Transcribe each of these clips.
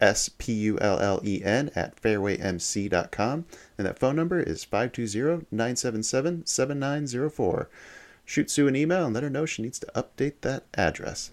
S-P-U-L-L-E-N at fairwaymc.com. And that phone number is 520-977-7904. Shoot Sue an email and let her know she needs to update that address.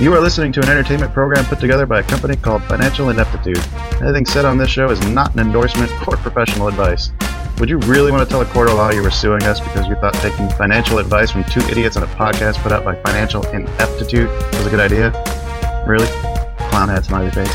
You are listening to an entertainment program put together by a company called Financial Ineptitude. Anything said on this show is not an endorsement or professional advice. Would you really want to tell a court of law you were suing us because you thought taking financial advice from two idiots on a podcast put out by Financial Ineptitude was a good idea? Really? Clown hat smiley face.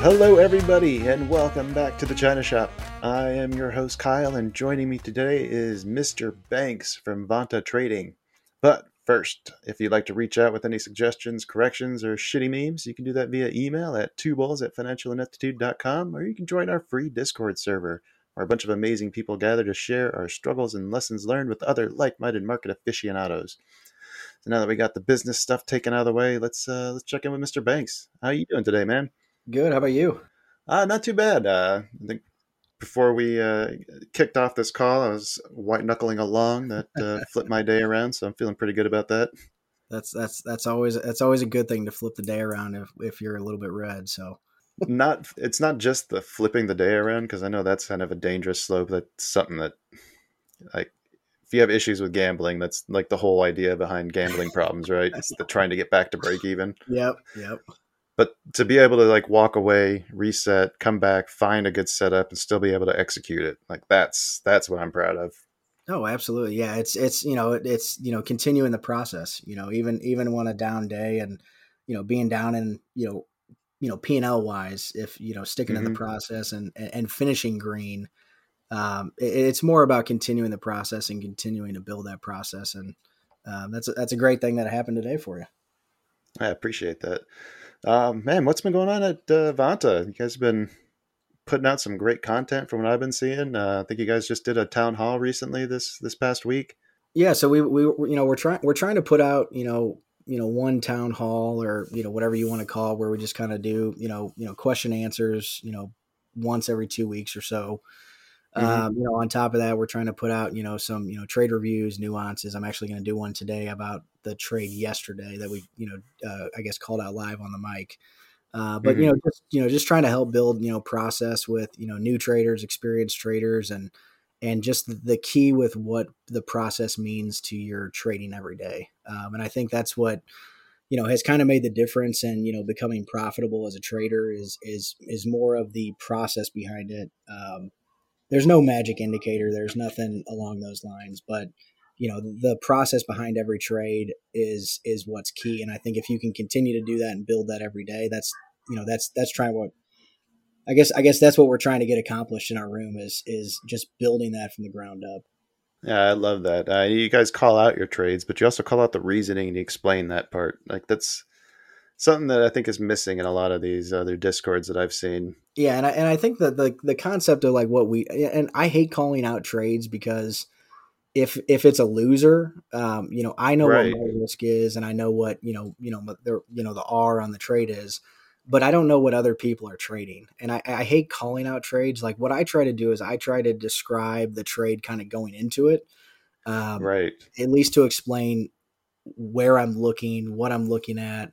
Hello, everybody, and welcome back to the China Shop. I am your host, Kyle, and joining me today is Mr. Banks from Vanta Trading. But first, if you'd like to reach out with any suggestions, corrections, or shitty memes, you can do that via email at twobulls at financialineptitude.com, or you can join our free Discord server, where a bunch of amazing people gather to share our struggles and lessons learned with other like-minded market aficionados. So now that we got the business stuff taken out of the way, let's uh, let's check in with Mr. Banks. How are you doing today, man? Good. How about you? Uh, not too bad. Uh, I think before we uh, kicked off this call, I was white knuckling along. That uh, flipped my day around, so I'm feeling pretty good about that. That's that's that's always that's always a good thing to flip the day around if if you're a little bit red. So not it's not just the flipping the day around because I know that's kind of a dangerous slope. That's something that like if you have issues with gambling, that's like the whole idea behind gambling problems, right? It's the trying to get back to break even. Yep, yep. But to be able to like walk away, reset, come back, find a good setup, and still be able to execute it, like that's that's what I'm proud of. Oh, absolutely. Yeah, it's it's you know it's you know continuing the process. You know, even even on a down day, and you know being down in you know you know P and L wise, if you know sticking mm-hmm. in the process and and finishing green, um, it, it's more about continuing the process and continuing to build that process, and um, that's a, that's a great thing that happened today for you. I appreciate that. Um, man, what's been going on at uh, Vanta? You guys have been putting out some great content from what I've been seeing. Uh, I think you guys just did a town hall recently this this past week. Yeah, so we we you know we're trying we're trying to put out you know you know one town hall or you know whatever you want to call it, where we just kind of do you know you know question answers you know once every two weeks or so. Mm-hmm. Um, you know, on top of that, we're trying to put out, you know, some, you know, trade reviews, nuances. I'm actually going to do one today about the trade yesterday that we, you know, uh, I guess called out live on the mic. Uh, but mm-hmm. you know, just you know, just trying to help build, you know, process with you know new traders, experienced traders, and and just the key with what the process means to your trading every day. Um, and I think that's what you know has kind of made the difference in you know becoming profitable as a trader is is is more of the process behind it. Um, there's no magic indicator. There's nothing along those lines, but you know the process behind every trade is is what's key and i think if you can continue to do that and build that every day that's you know that's that's trying what i guess i guess that's what we're trying to get accomplished in our room is is just building that from the ground up yeah i love that uh, you guys call out your trades but you also call out the reasoning and you explain that part like that's something that I think is missing in a lot of these other discords that I've seen. Yeah, and I, and I think that the the concept of like what we and I hate calling out trades because if if it's a loser, um, you know, I know right. what my risk is, and I know what you know, you know, the you know the R on the trade is, but I don't know what other people are trading, and I, I hate calling out trades. Like what I try to do is I try to describe the trade kind of going into it, Um, right. At least to explain where I'm looking, what I'm looking at.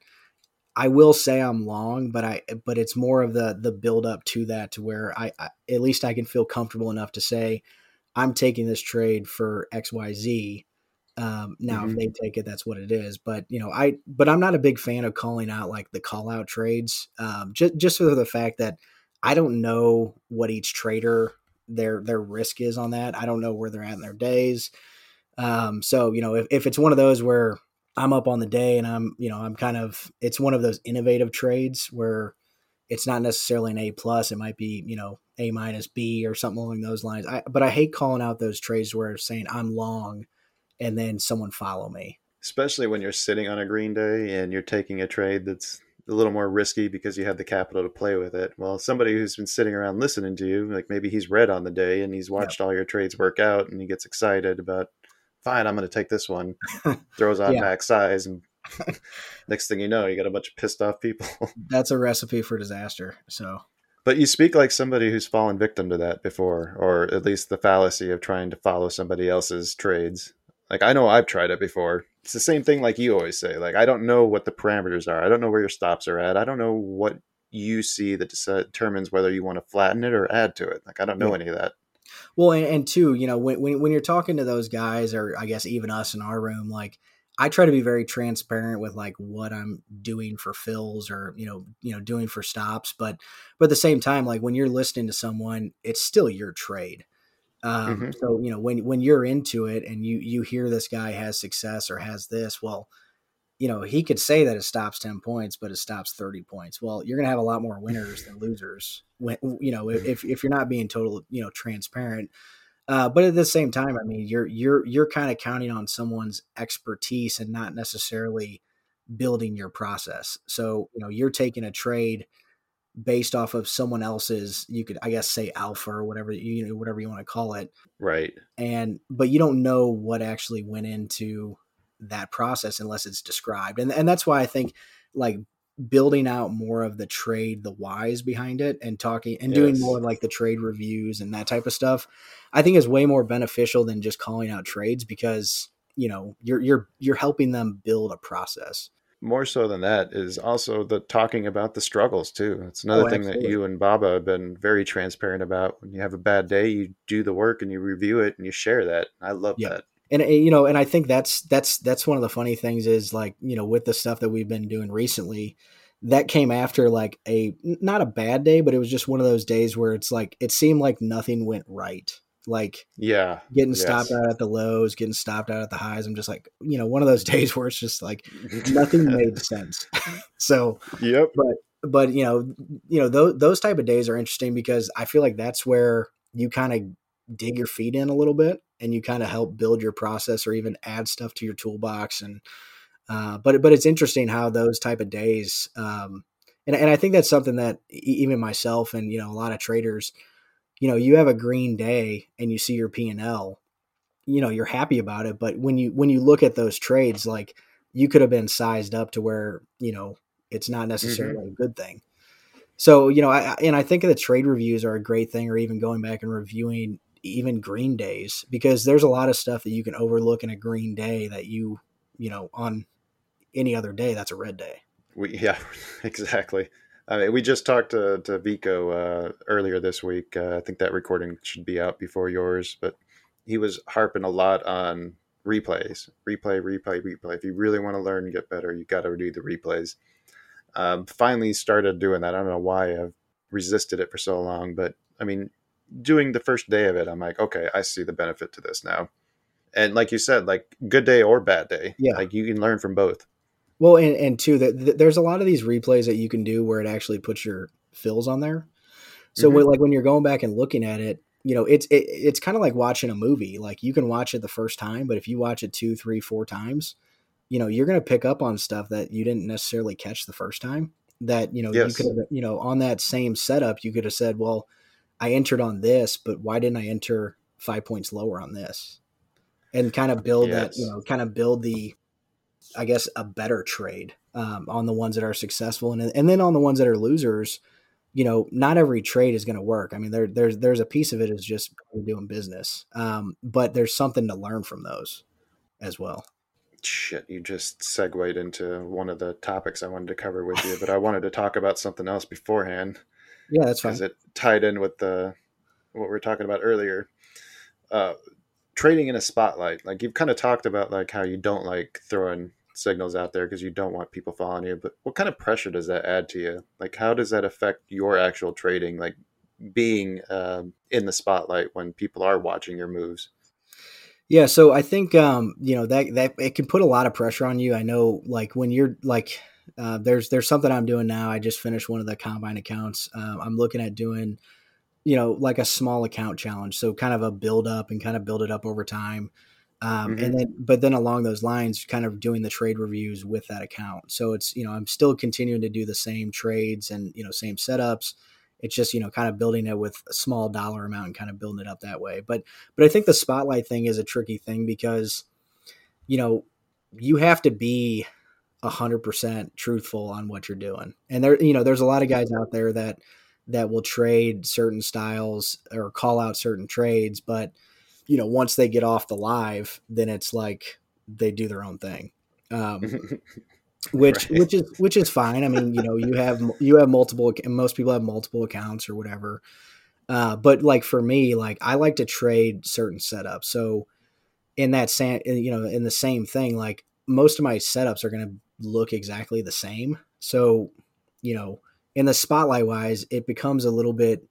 I will say I'm long, but I but it's more of the the build up to that to where I, I at least I can feel comfortable enough to say I'm taking this trade for X Y Z. Um, now, mm-hmm. if they take it, that's what it is. But you know, I but I'm not a big fan of calling out like the call out trades, um, just just for the fact that I don't know what each trader their their risk is on that. I don't know where they're at in their days. Um, so you know, if, if it's one of those where I'm up on the day and I'm, you know, I'm kind of it's one of those innovative trades where it's not necessarily an A plus. It might be, you know, A minus B or something along those lines. I, but I hate calling out those trades where it's saying I'm long and then someone follow me. Especially when you're sitting on a green day and you're taking a trade that's a little more risky because you have the capital to play with it. Well, somebody who's been sitting around listening to you, like maybe he's red on the day and he's watched all your trades work out and he gets excited about, fine, I'm going to take this one, throws on yeah. max size, and next thing you know, you got a bunch of pissed off people. That's a recipe for disaster. So. But you speak like somebody who's fallen victim to that before, or at least the fallacy of trying to follow somebody else's trades. Like I know I've tried it before it's the same thing like you always say like i don't know what the parameters are i don't know where your stops are at i don't know what you see that determines whether you want to flatten it or add to it like i don't know yeah. any of that well and, and two you know when, when, when you're talking to those guys or i guess even us in our room like i try to be very transparent with like what i'm doing for fills or you know you know doing for stops but but at the same time like when you're listening to someone it's still your trade um, mm-hmm. So you know when when you're into it and you you hear this guy has success or has this, well, you know he could say that it stops ten points, but it stops thirty points. Well, you're going to have a lot more winners than losers. When you know if if you're not being total you know transparent. Uh, but at the same time, I mean, you're you're you're kind of counting on someone's expertise and not necessarily building your process. So you know you're taking a trade based off of someone else's you could i guess say alpha or whatever you know whatever you want to call it right and but you don't know what actually went into that process unless it's described and and that's why i think like building out more of the trade the whys behind it and talking and yes. doing more like the trade reviews and that type of stuff i think is way more beneficial than just calling out trades because you know you're you're you're helping them build a process more so than that is also the talking about the struggles too. It's another oh, thing that you and Baba have been very transparent about. When you have a bad day, you do the work and you review it and you share that. I love yeah. that. And eh, you know, and I think that's that's that's one of the funny things is like you know with the stuff that we've been doing recently, that came after like a not a bad day, but it was just one of those days where it's like it seemed like nothing went right. Like yeah getting yes. stopped out at the lows getting stopped out at the highs i'm just like you know one of those days where it's just like nothing made sense. So yep. but but you know you know those, those type of days are interesting because i feel like that's where you kind of dig your feet in a little bit and you kind of help build your process or even add stuff to your toolbox and uh, but but it's interesting how those type of days um, and, and i think that's something that even myself and you know a lot of traders you know you have a green day and you see your p&l you know you're happy about it but when you when you look at those trades like you could have been sized up to where you know it's not necessarily mm-hmm. a good thing so you know I, and i think the trade reviews are a great thing or even going back and reviewing even green days because there's a lot of stuff that you can overlook in a green day that you you know on any other day that's a red day we, yeah exactly I mean, we just talked to, to Vico uh, earlier this week. Uh, I think that recording should be out before yours, but he was harping a lot on replays, replay, replay, replay. If you really want to learn and get better, you got to do the replays. Um, finally started doing that. I don't know why I've resisted it for so long, but I mean, doing the first day of it, I'm like, okay, I see the benefit to this now. And like you said, like good day or bad day, yeah, like you can learn from both. Well, and, and two, that there's a lot of these replays that you can do where it actually puts your fills on there. So mm-hmm. like when you're going back and looking at it, you know, it's it, it's kind of like watching a movie. Like you can watch it the first time, but if you watch it two, three, four times, you know, you're going to pick up on stuff that you didn't necessarily catch the first time. That you know, yes. you could have, you know, on that same setup, you could have said, "Well, I entered on this, but why didn't I enter five points lower on this?" And kind of build yes. that, you know, kind of build the I guess, a better trade um, on the ones that are successful, and and then on the ones that are losers, you know, not every trade is going to work. I mean, there, there's there's a piece of it is just doing business, um, but there's something to learn from those as well. Shit, you just segued into one of the topics I wanted to cover with you, but I wanted to talk about something else beforehand. Yeah, that's fine. Because it tied in with the what we were talking about earlier. Uh, trading in a spotlight, like you've kind of talked about, like how you don't like throwing signals out there because you don't want people following you. But what kind of pressure does that add to you? Like, how does that affect your actual trading? Like being uh, in the spotlight when people are watching your moves. Yeah, so I think um, you know that that it can put a lot of pressure on you. I know, like when you're like, uh, there's there's something I'm doing now. I just finished one of the combine accounts. Uh, I'm looking at doing, you know, like a small account challenge. So kind of a build up and kind of build it up over time. Um, mm-hmm. and then but then along those lines kind of doing the trade reviews with that account so it's you know i'm still continuing to do the same trades and you know same setups it's just you know kind of building it with a small dollar amount and kind of building it up that way but but i think the spotlight thing is a tricky thing because you know you have to be 100% truthful on what you're doing and there you know there's a lot of guys out there that that will trade certain styles or call out certain trades but you know, once they get off the live, then it's like they do their own thing. Um, which right. which is which is fine. I mean, you know, you have you have multiple most people have multiple accounts or whatever. Uh, but like for me, like I like to trade certain setups. So in that same, you know, in the same thing, like most of my setups are going to look exactly the same. So, you know, in the spotlight wise, it becomes a little bit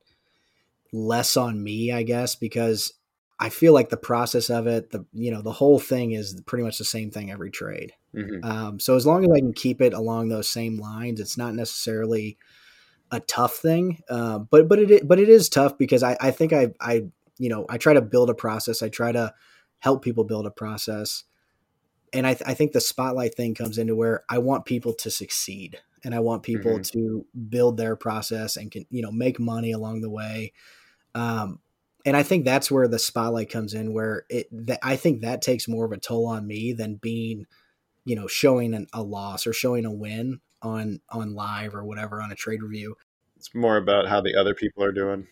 less on me, I guess, because I feel like the process of it, the you know, the whole thing is pretty much the same thing every trade. Mm-hmm. Um, so as long as I can keep it along those same lines, it's not necessarily a tough thing. Uh, but but it but it is tough because I I think I I you know I try to build a process. I try to help people build a process, and I th- I think the spotlight thing comes into where I want people to succeed and I want people mm-hmm. to build their process and can you know make money along the way. Um, and I think that's where the spotlight comes in, where it that I think that takes more of a toll on me than being, you know, showing an, a loss or showing a win on on live or whatever on a trade review. It's more about how the other people are doing.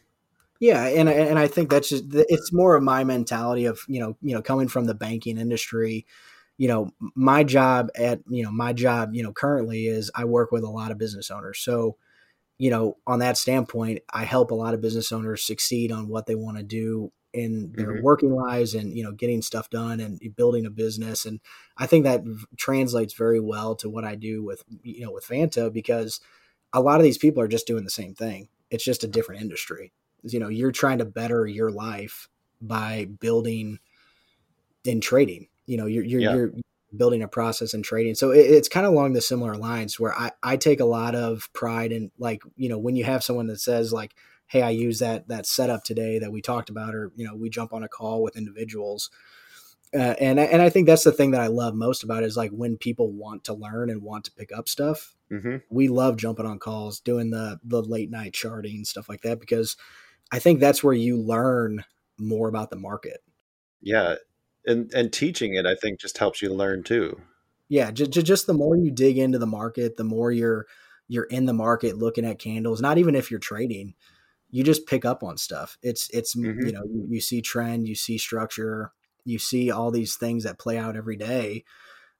Yeah, and and I think that's just it's more of my mentality of you know you know coming from the banking industry. You know, my job at you know my job you know currently is I work with a lot of business owners, so you know, on that standpoint, I help a lot of business owners succeed on what they want to do in their mm-hmm. working lives and you know getting stuff done and building a business. And i think that translates very well to what i do with you know with vanta because a lot of these people are just doing the same thing. It's just a different industry. You know you're trying to better your life by building in trading you know you're you're, yeah. you're building a process and trading. So it, it's kind of along the similar lines where I, I take a lot of pride in like, you know, when you have someone that says like, Hey, I use that, that setup today that we talked about, or, you know, we jump on a call with individuals. Uh, and, and I think that's the thing that I love most about it is like when people want to learn and want to pick up stuff, mm-hmm. we love jumping on calls, doing the, the late night charting, stuff like that, because I think that's where you learn more about the market. Yeah and and teaching it i think just helps you learn too. Yeah just, just the more you dig into the market the more you're you're in the market looking at candles not even if you're trading. You just pick up on stuff. It's it's mm-hmm. you know you, you, see trend you see structure you see all these things that play out every day.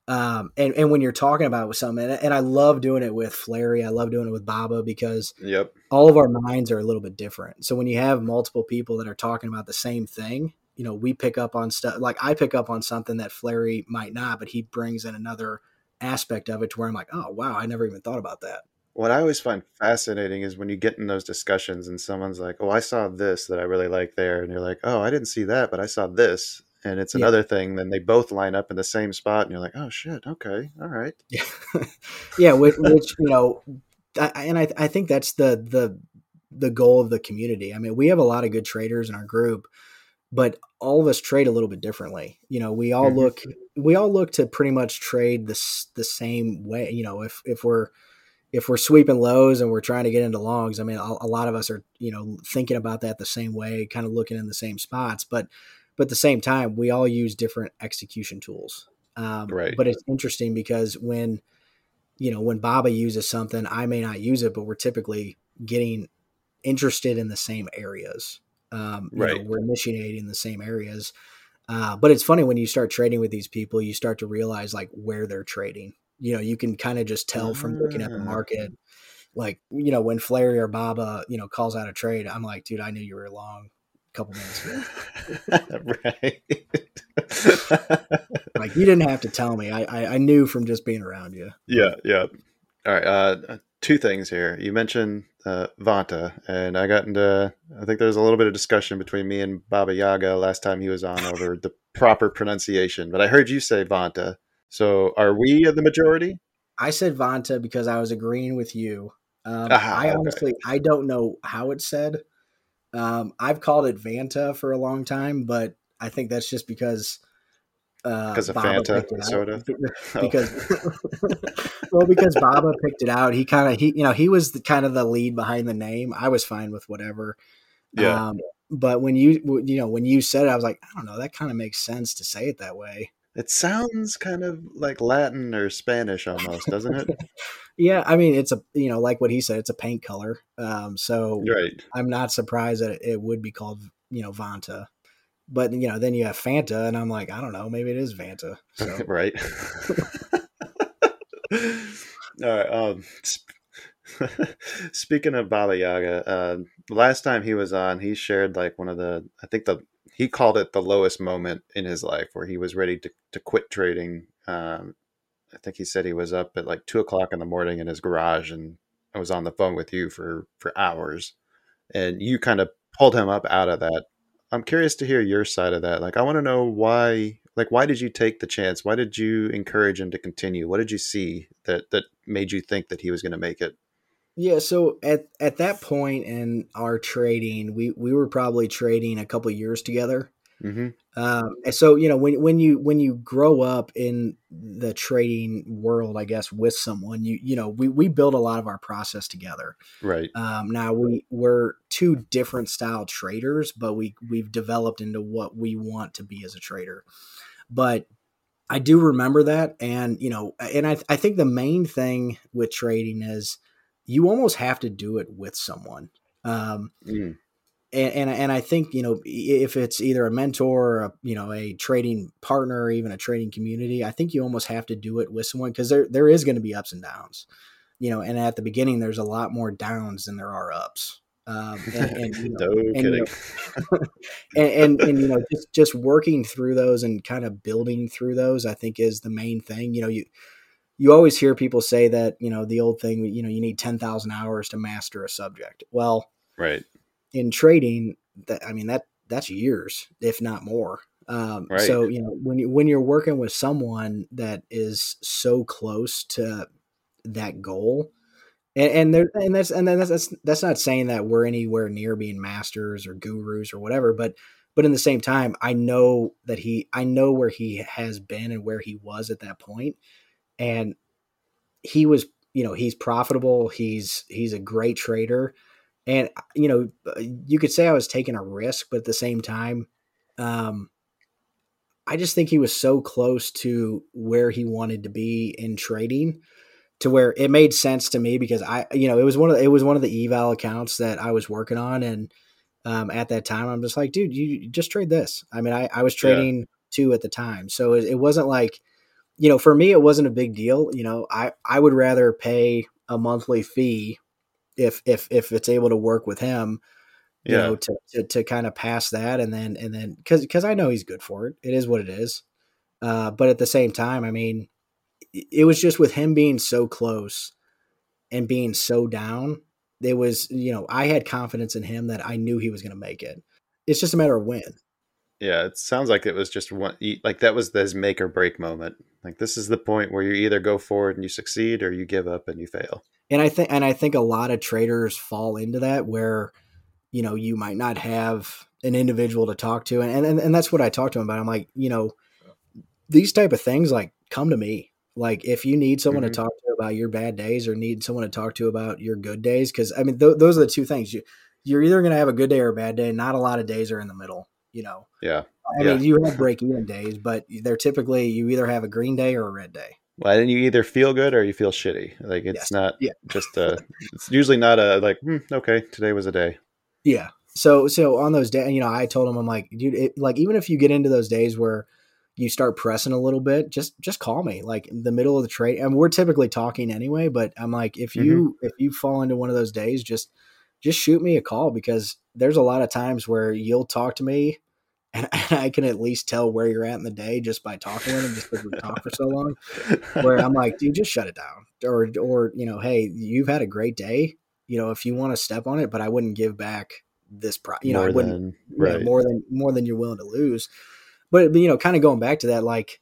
Um, and, and when you're talking about it with something and, and i love doing it with flurry i love doing it with baba because yep. all of our minds are a little bit different. So when you have multiple people that are talking about the same thing you know, we pick up on stuff like I pick up on something that Flurry might not, but he brings in another aspect of it to where I'm like, oh wow, I never even thought about that. What I always find fascinating is when you get in those discussions and someone's like, "Oh, I saw this that I really like there," and you're like, "Oh, I didn't see that, but I saw this," and it's another yeah. thing. Then they both line up in the same spot, and you're like, "Oh shit, okay, all right." Yeah, yeah. Which, which you know, I, and I, I think that's the the the goal of the community. I mean, we have a lot of good traders in our group, but all of us trade a little bit differently. You know, we all mm-hmm. look we all look to pretty much trade this the same way. You know, if if we're if we're sweeping lows and we're trying to get into longs, I mean, a, a lot of us are you know thinking about that the same way, kind of looking in the same spots. But but at the same time, we all use different execution tools. Um, right. But it's interesting because when you know when Baba uses something, I may not use it, but we're typically getting interested in the same areas. Um, you know, Right. we're initiating the same areas. Uh, but it's funny when you start trading with these people, you start to realize like where they're trading. You know, you can kind of just tell from looking at the Ah. market. Like, you know, when Flurry or Baba, you know, calls out a trade, I'm like, dude, I knew you were long a couple minutes ago. right. like, you didn't have to tell me. I, I, I knew from just being around you. yeah, yeah. All right. Uh, two things here. You mentioned uh, Vanta, and I got into. I think there was a little bit of discussion between me and Baba Yaga last time he was on over the proper pronunciation, but I heard you say Vanta. So, are we the majority? I said Vanta because I was agreeing with you. Um, Ah, I okay. honestly, I don't know how it's said. Um, I've called it Vanta for a long time, but I think that's just because uh, 'Cause of Baba Fanta picked it out. soda? Oh. Because well, because Baba picked it out. He kind of he you know he was the, kind of the lead behind the name. I was fine with whatever. Yeah. Um, but when you you know when you said it, I was like, I don't know. That kind of makes sense to say it that way. It sounds kind of like Latin or Spanish almost, doesn't it? Yeah, I mean it's a you know like what he said, it's a paint color. Um, so right. I'm not surprised that it would be called you know Vanta. But you know then you have Fanta, and I'm like I don't know, maybe it is Vanta. So right. All right. Um, sp- speaking of Baba Yaga, uh, last time he was on, he shared like one of the, I think the, he called it the lowest moment in his life where he was ready to, to quit trading. Um, I think he said he was up at like two o'clock in the morning in his garage and I was on the phone with you for, for hours and you kind of pulled him up out of that. I'm curious to hear your side of that. Like, I want to know why, like, why did you take the chance? Why did you encourage him to continue? What did you see that, that made you think that he was going to make it? yeah, so at at that point in our trading, we we were probably trading a couple years together. Mm-hmm. Um, and so you know when when you when you grow up in the trading world, I guess with someone, you you know we we build a lot of our process together. Right. Um, now we we're two different style traders, but we we've developed into what we want to be as a trader. But I do remember that, and you know, and I I think the main thing with trading is you almost have to do it with someone. Um, Mm. And, and and I think you know if it's either a mentor, or a, you know, a trading partner, or even a trading community, I think you almost have to do it with someone because there there is going to be ups and downs, you know. And at the beginning, there's a lot more downs than there are ups. Um, and, and, you know, no and, you know, and, and and you know just just working through those and kind of building through those, I think is the main thing. You know, you you always hear people say that you know the old thing, you know, you need ten thousand hours to master a subject. Well, right. In trading that i mean that that's years if not more um, Right. so you know when you when you're working with someone that is so close to that goal and, and there and that's and that's, that's that's not saying that we're anywhere near being masters or gurus or whatever but but in the same time i know that he i know where he has been and where he was at that point and he was you know he's profitable he's he's a great trader and you know you could say i was taking a risk but at the same time um i just think he was so close to where he wanted to be in trading to where it made sense to me because i you know it was one of the, it was one of the eval accounts that i was working on and um, at that time i'm just like dude you just trade this. I mean i, I was Yeah. trading two at the time. So it, it wasn't like you know for me it wasn't a big deal. You know i i would rather pay a monthly fee if if if it's able to work with him you Yeah. know to, to to kind of pass that and then and then because because i know he's good for it. It is what it is. Uh but at the same time i mean it- it was just with him being so close and being so down it was you know i had confidence in him that i knew he was going to make it. It's just a matter of when Yeah, it sounds like it was just one, like that was his make or break moment. Like this is the point where you either go forward and you succeed, or you give up and you fail. and I think and I think a lot of traders fall into that where you know you might not have an individual to talk to and and, and that's what I talked to him about. I'm like, you know, these type of things like come to me. Like if you need someone Mhm. to talk to about your bad days or need someone to talk to about your good days cuz I mean th- those are the two things. You you're either going to have a good day or a bad day. Not a lot of days are in the middle, you know. Yeah, I Yeah. mean, you have break even days, but they're typically you either have a green day or a red day. Well, then you either feel good or you feel shitty. Like it's Yes. not Yeah. just a. It's usually not a like. Hmm, okay, today was a day. Yeah. So so on those days, you know, I told him I'm like, dude, it, like even if you get into those days where you start pressing a little bit, just just call me like in the middle of the trade. And we're typically talking anyway, but I'm like, if you if you fall into one of those days, just just shoot me a call because there's a lot of times where you'll talk to me and, and I can at least tell where you're at in the day just by talking with him, just because we talked for so long. Where I'm like, dude, just shut it down, or or you know, hey, you've had a great day. You know, if you want to step on it, but I wouldn't give back this price. You know, I wouldn't than right. more than more than you're willing to lose. But you know, kind of going back to that, like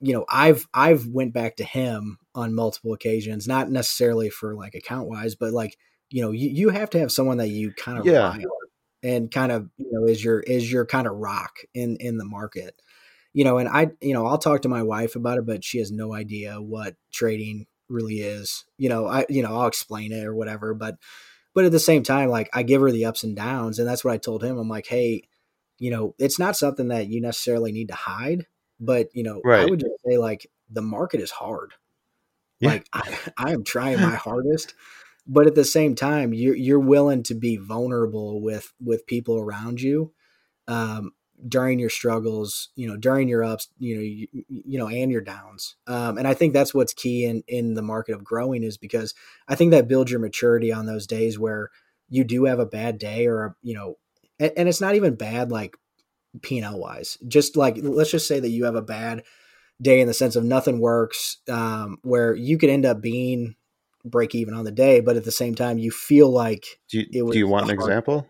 you know, I've I've went back to him on multiple occasions, not necessarily for like account wise, but like you know, you, you have to have someone that you kind of Yeah. And kind of you know is your is your kind of rock in in the market. You know, and I you know I'll talk to my wife about it, but she has no idea what trading really is. You know, I you know I'll explain it or whatever, but but at the same time, like I give her the ups and downs, and that's what I told him. I'm like, hey, you know, it's not something that you necessarily need to hide, but you know, I would just say like the market is hard. Yeah. Like I, I am trying my hardest, but at the same time, you're you're willing to be vulnerable with with people around you. Um, during your struggles, you know, during your ups, you know, you, you know, and your downs. Um, and I think that's what's key in in the market of growing is because I think that builds your maturity on those days where you do have a bad day or you know, and, and it's not even bad like P and L wise. Just like let's just say that you have a bad day in the sense of nothing works, um, where you could end up being break even on the day, but at the same time you feel like Do you, it was do you want an example?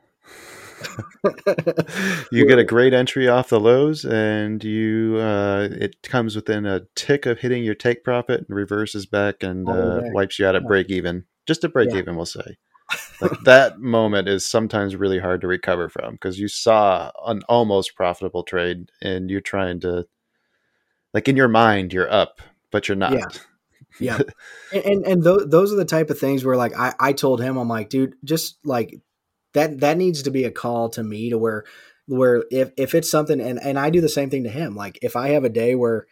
you get a great entry off the lows, and you uh, it comes within a tick of hitting your take profit and reverses back and the uh, wipes you out at break even. Just a break Yeah. even, we'll say. Like that moment is sometimes really hard to recover from because you saw an almost profitable trade and you're trying to, like in your mind, you're up, but you're not. Yeah. Yeah. And and, and tho- those are the type of things where like I, I told him i'm like dude just like that that needs to be a call to me to where where if if it's something and and i do the same thing to him. Like if i have a day where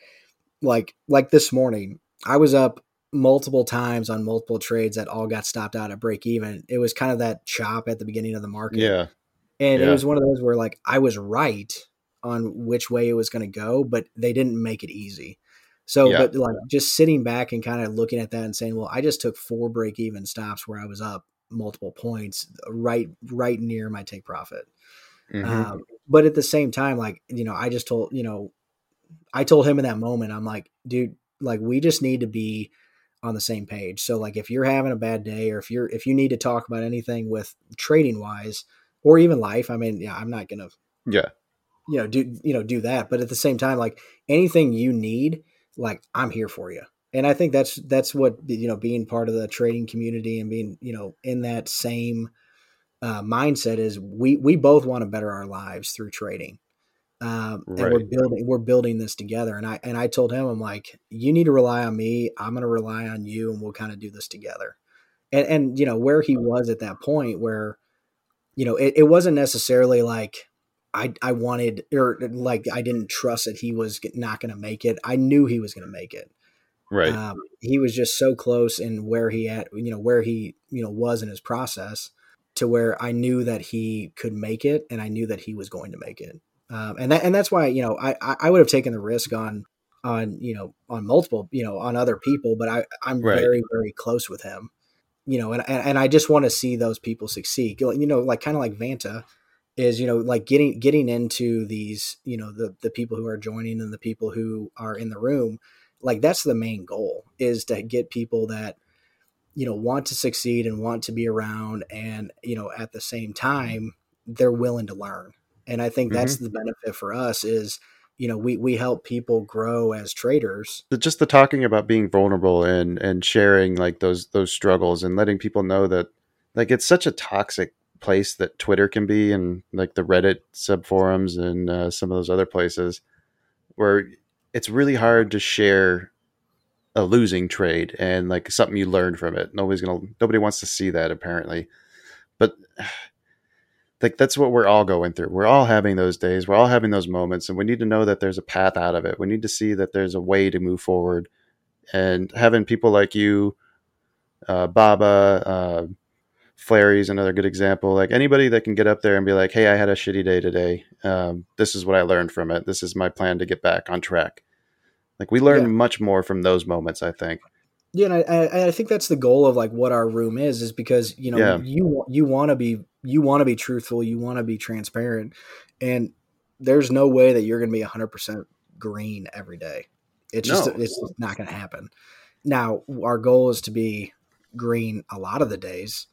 like like this morning i was up multiple times on multiple trades that all got stopped out at break even. It was kind of that chop at the beginning of the market. Yeah. and it was one of those where like I was right on which way it was going to go, but they didn't make it easy. So, Yeah. but like just sitting back and kind of looking at that and saying, well, I just took four break even stops where I was up multiple points right, right near my take profit. Mhm. Um, but at the same time, like, you know, I just told, you know, I told him in that moment, I'm like, dude, like we just need to be on the same page. So like if you're having a bad day or if you're if you need to talk about anything with trading wise or even life, I mean, yeah, I'm not gonna yeah. you know do you know do that. But at the same time, like anything you need, like I'm here for you. And I think that's that's what you know being part of the trading community and being you know in that same uh, mindset is we we both want to better our lives through trading um, and we're building we're building this together. And i and i told him i'm like you need to rely on me. I'm going to rely on you and we'll kind of do this together. And and you know where he was at that point where you know it, it wasn't necessarily like i i wanted or like i didn't trust that he was not going to make it i knew he was going to make it Right. um, he was just so close in where he at, you know, where he, you know, was in his process to where I knew that he could make it and I knew that he was going to make it. Um, and that, and that's why, you know, I, I- would have taken the risk on, on, you know, on multiple, you know, on other people, but I, I'm Right. very, very close with him, you know, and, and, and I just want to see those people succeed, you know, like kind of like Vanta is, you know, like getting, getting into these, you know, the, the people who are joining and the people who are in the room, like that's the main goal is to get people that you know want to succeed and want to be around and you know at the same time they're willing to learn. And i think that's mm-hmm. the benefit for us is you know we we help people grow as traders. Just the talking about being vulnerable and and sharing like those those struggles and letting people know that like it's such a toxic place that Twitter can be and like the Reddit subforums and uh, some of those other places where it's really hard to share a losing trade and like something you learned from it. Nobody's gonna nobody wants to see that apparently, but like that's what we're all going through. We're all having those days. We're all having those moments, and we need to know that there's a path out of it. We need to see that there's a way to move forward And having people like you, uh, Baba, uh, Flurry's another good example. Like anybody that can get up there and be like, "Hey, I had a shitty day today. Um, this is what I learned from it. This is my plan to get back on track." Like we learn Yeah. much more from those moments. I think. Yeah, and I, I, I think that's the goal of like what our room is, is because you know Yeah. you you want to be you want to be truthful, you want to be transparent, and there's no way that you're going to be 100 percent green every day. It's just No. it's not going to happen. Now our goal is to be green a lot of the days,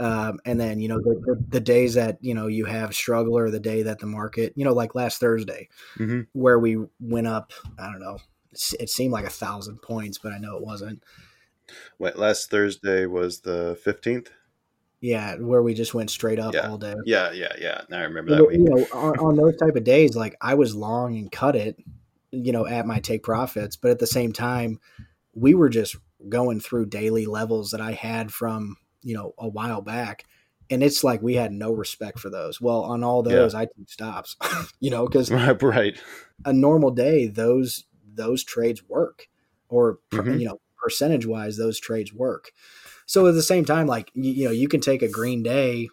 um, and then you know the, the the days that you know you have struggle or the day that the market you know like last Thursday hmm where we went up. I don't know. It seemed like a thousand points, but I know it wasn't. Wait, last Thursday was the fifteenth. Yeah, where we just went straight up Yeah. all day. Yeah, yeah, yeah. I remember that You week. know, on, on those type of days, like I was long and cut it, you know, at my take profits, but at the same time, we were just going through daily levels that I had from you know a while back, and it's like we had no respect for those. Well, on all Yeah. those, I took stops, you know, because right. a normal day, those those trades work, or Mhm. you know, percentage wise, those trades work. So at the same time, like you, you know, you can take a green day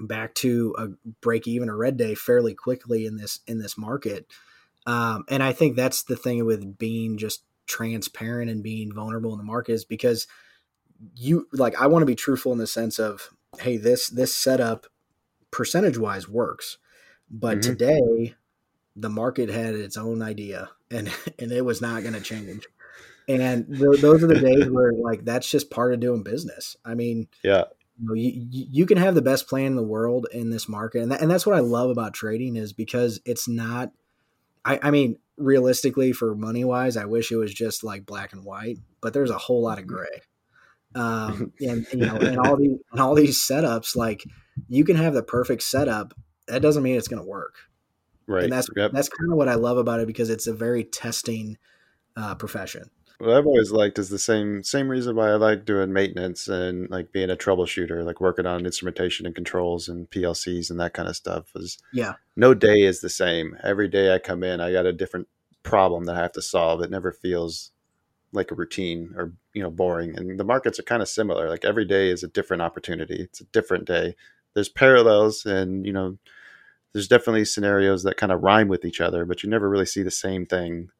back to a break even a red day fairly quickly in this in this market, um, and I think that's the thing with being just transparent and being vulnerable in the market is because you like I want to be truthful in the sense of hey this this setup percentage wise works, but Mhm. today the market had its own idea and and it was not going to change. And th- those are the days where like that's just part of doing business. I mean, Yeah. you, know, you you you can have the best plan in the world in this market, and that, and that's what I love about trading is because it's not. I, I mean, realistically, for money wise, I wish it was just like black and white, but there's a whole lot of gray. Um, and you know, and all these and all these setups, like you can have the perfect setup. That doesn't mean it's going to work Right. and that's Yep. that's kind of what I love about it because it's a very testing uh, profession. What I've always liked is the same same reason why I like doing maintenance and like being a troubleshooter, like working on instrumentation and controls and PLCs and that kind of stuff. Is Yeah, no day is the same. Every day I come in, I got a different problem that I have to solve. It never feels like a routine or you know boring. And the markets are kind of similar. Like every day is a different opportunity. It's a different day. There's parallels, and you know, there's definitely scenarios that kind of rhyme with each other, but you never really see the same thing,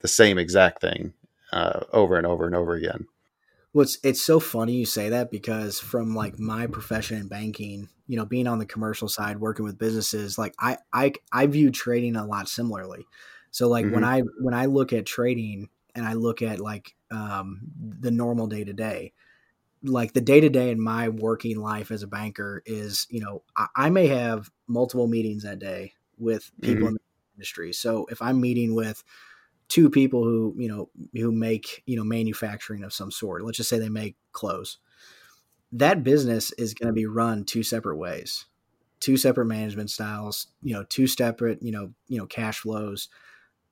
the same exact thing, uh, over and over and over again. well, it's it's so funny you say that because from like my profession in banking, you know, being on the commercial side, working with businesses, like I I I view trading a lot similarly. So like when I when I look at trading and I look at like um, the normal day to day, like the day to day in my working life as a banker is, you know, I, I may have multiple meetings that day with people Mhm. in the industry. So if I'm meeting with two people who, you know, who make, you know, manufacturing of some sort, let's just say they make clothes, that business is going to be run two separate ways, two separate management styles, you know, two separate, you know, you know, cash flows.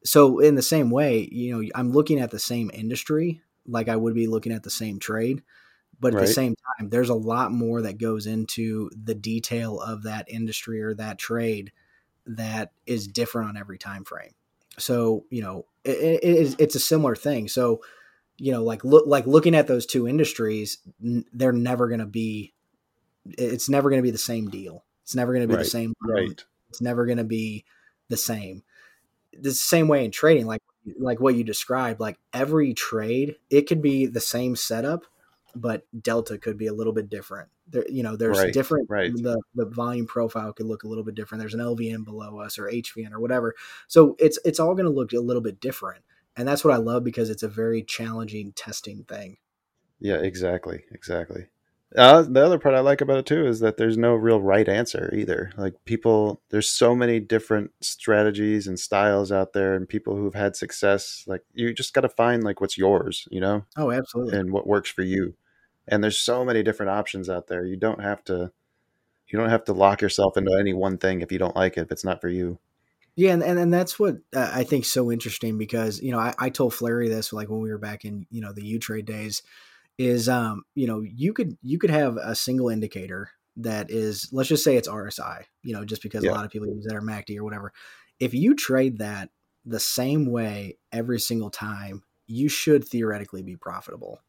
So in the same way, you know, I'm looking at the same industry like I would be looking at the same trade, but at the same time, there's a lot more that goes into the detail of that industry or that trade that is different on every time frame. So you know, it, it, it's- a similar thing. So you know, like look like looking at those two industries, n- they're never going to be. It's never going to be the same deal. It's never going to be Right, the same. Right. It's never going to be the same. The same way in trading, like like what you described, like every trade, it could be the same setup, but delta could be a little bit different. There, you know, there's Right, different. right. The the volume profile could look a little bit different. There's an LVN below us or HVN or whatever. So it's it's all going to look a little bit different, and that's what I love because it's a very challenging testing thing. Yeah, exactly, exactly. Uh, the other part I like about it too is that there's no real right answer either. Like people, there's so many different strategies and styles out there, and people who've had success. Like you just got to find like what's yours, you know, Oh, absolutely. and what works for you. And there's so many different options out there. You don't have to, you don't have to lock yourself into any one thing if you don't like it. If it's not for you. Yeah, and, and, and that's what uh, I think so interesting because you know I, I told Flurry this like when we were back in you know the U Trade days is um you know you could you could have a single indicator that is let's just say it's RSI you know just because Yeah. a lot of people use that or MACD or whatever if you trade that the same way every single time you should theoretically be profitable.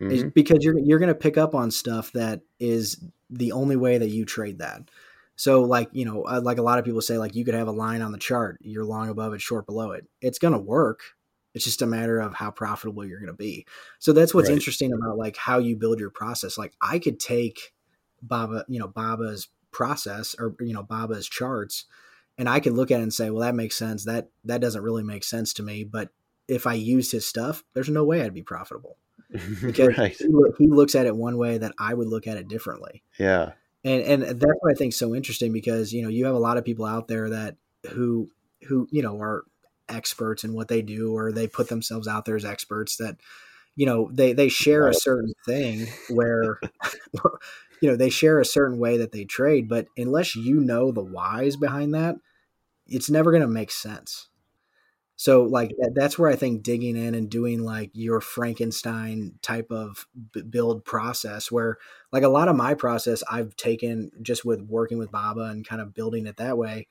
Mhm. because you're you're going to pick up on stuff that is the only way that you trade that. So like, you know, uh, like a lot of people say like you could have a line on the chart, you're long above it, short below it. It's going to work. It's just a matter of how profitable you're going to be. So that's what's Right. interesting about like how you build your process. Like I could take Baba, you know, Baba's process or you know, Baba's charts and I could look at it and say, well, that makes sense. That that doesn't really make sense to me, but if I used his stuff, there's no way I'd be profitable because right. he, he looks at it one way that I would look at it differently. Yeah. And and that's what I think is so interesting because you know you have a lot of people out there that who who you know are experts in what they do or they put themselves out there as experts that you know they they share a certain thing where you know they share a certain way that they trade but unless you know the whys behind that it's never going to make sense. So like that, that's where i think digging in and doing like your frankenstein type of build process where like a lot of my process i've taken just with working with baba and kind of building it that way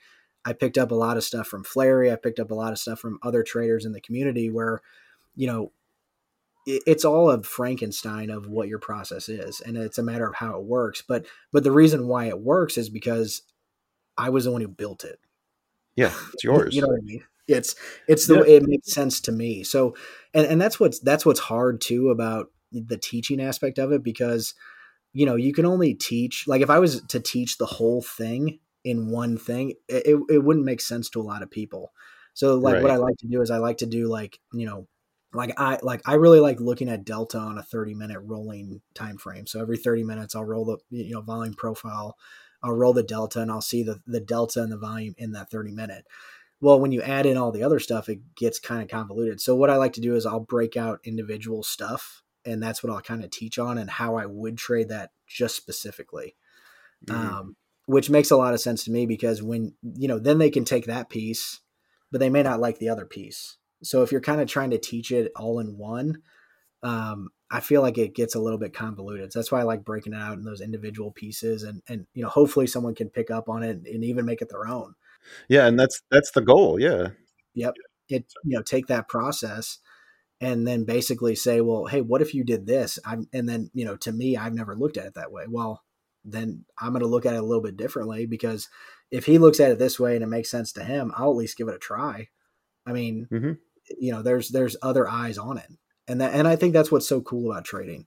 i picked up a lot of stuff from Flurry i picked up a lot of stuff from other traders in the community where you know it's all a frankenstein of what your process is and it's a matter of how it works but but the reason why it works is because i was the one who built it Yeah. It's yours. you know what I mean? It's it's the Yeah. way it makes sense to me. So and and that's what's that's what's hard too about the teaching aspect of it because you know you can only teach like if I was to teach the whole thing in one thing it, it, wouldn't make sense to a lot of people. So like what I like to do is I like to do like you know like I like I really like looking at delta on a 30 minute rolling time frame. So every 30 minutes I'll roll the you know volume profile, I'll roll the delta and I'll see the the delta and the volume in that 30 minute. Well, when you add in all the other stuff, it gets kind of convoluted. So what I like to do is I'll break out individual stuff and that's what I'll kind of teach on and how I would trade that just specifically. Mhm. Um, which makes a lot of sense to me because when you know then they can take that piece but they may not like the other piece so if you're kind of trying to teach it all in one um, i feel like it gets a little bit convoluted so that's why i like breaking it out in those individual pieces and and you know hopefully someone can pick up on it and even make it their own yeah. And that's that's the goal. Yeah. Yep. It you know take that process and then basically say, well, hey, what if you did this? I'm and then you know to me, I've never looked at it that way. Well, then I'm going to look at it a little bit differently because if he looks at it this way and it makes sense to him, I'll at least give it a try. I mean, Mhm. you know, there's there's other eyes on it, and that and I think that's what's so cool about trading.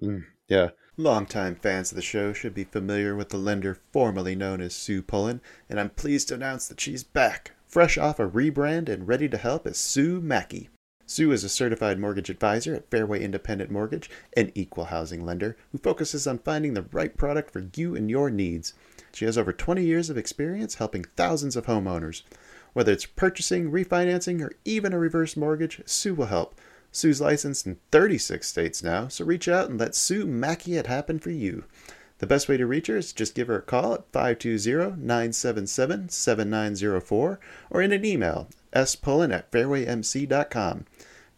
Mm, yeah. Longtime fans of the show should be familiar with the lender formerly known as Sue Pullen, and I'm pleased to announce that she's back, fresh off a rebrand and ready to help as Sue Mackey. Sue is a certified mortgage advisor at Fairway Independent Mortgage, an equal housing lender who focuses on finding the right product for you and your needs. She has over 20 years of experience helping thousands of homeowners. Whether it's purchasing, refinancing, or even a reverse mortgage, Sue will help. Sue's licensed in 36 states now, so reach out and let Sue Mackey it happen for you. The best way to reach her is just give her a call at 520-977-7904 or in an email, spullen at fairwaymc.com.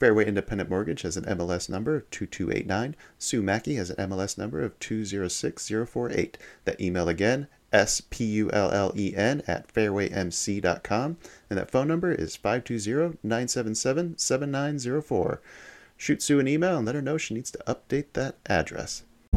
Fairway Independent Mortgage has an MLS number of 2289. Sue Mackey has an MLS number of 206048. That email again, S-P-U-L-L-E-N at fairwaymc.com. And that phone number is 520-977-7904. Shoot Sue an email and let her know she needs to update that address.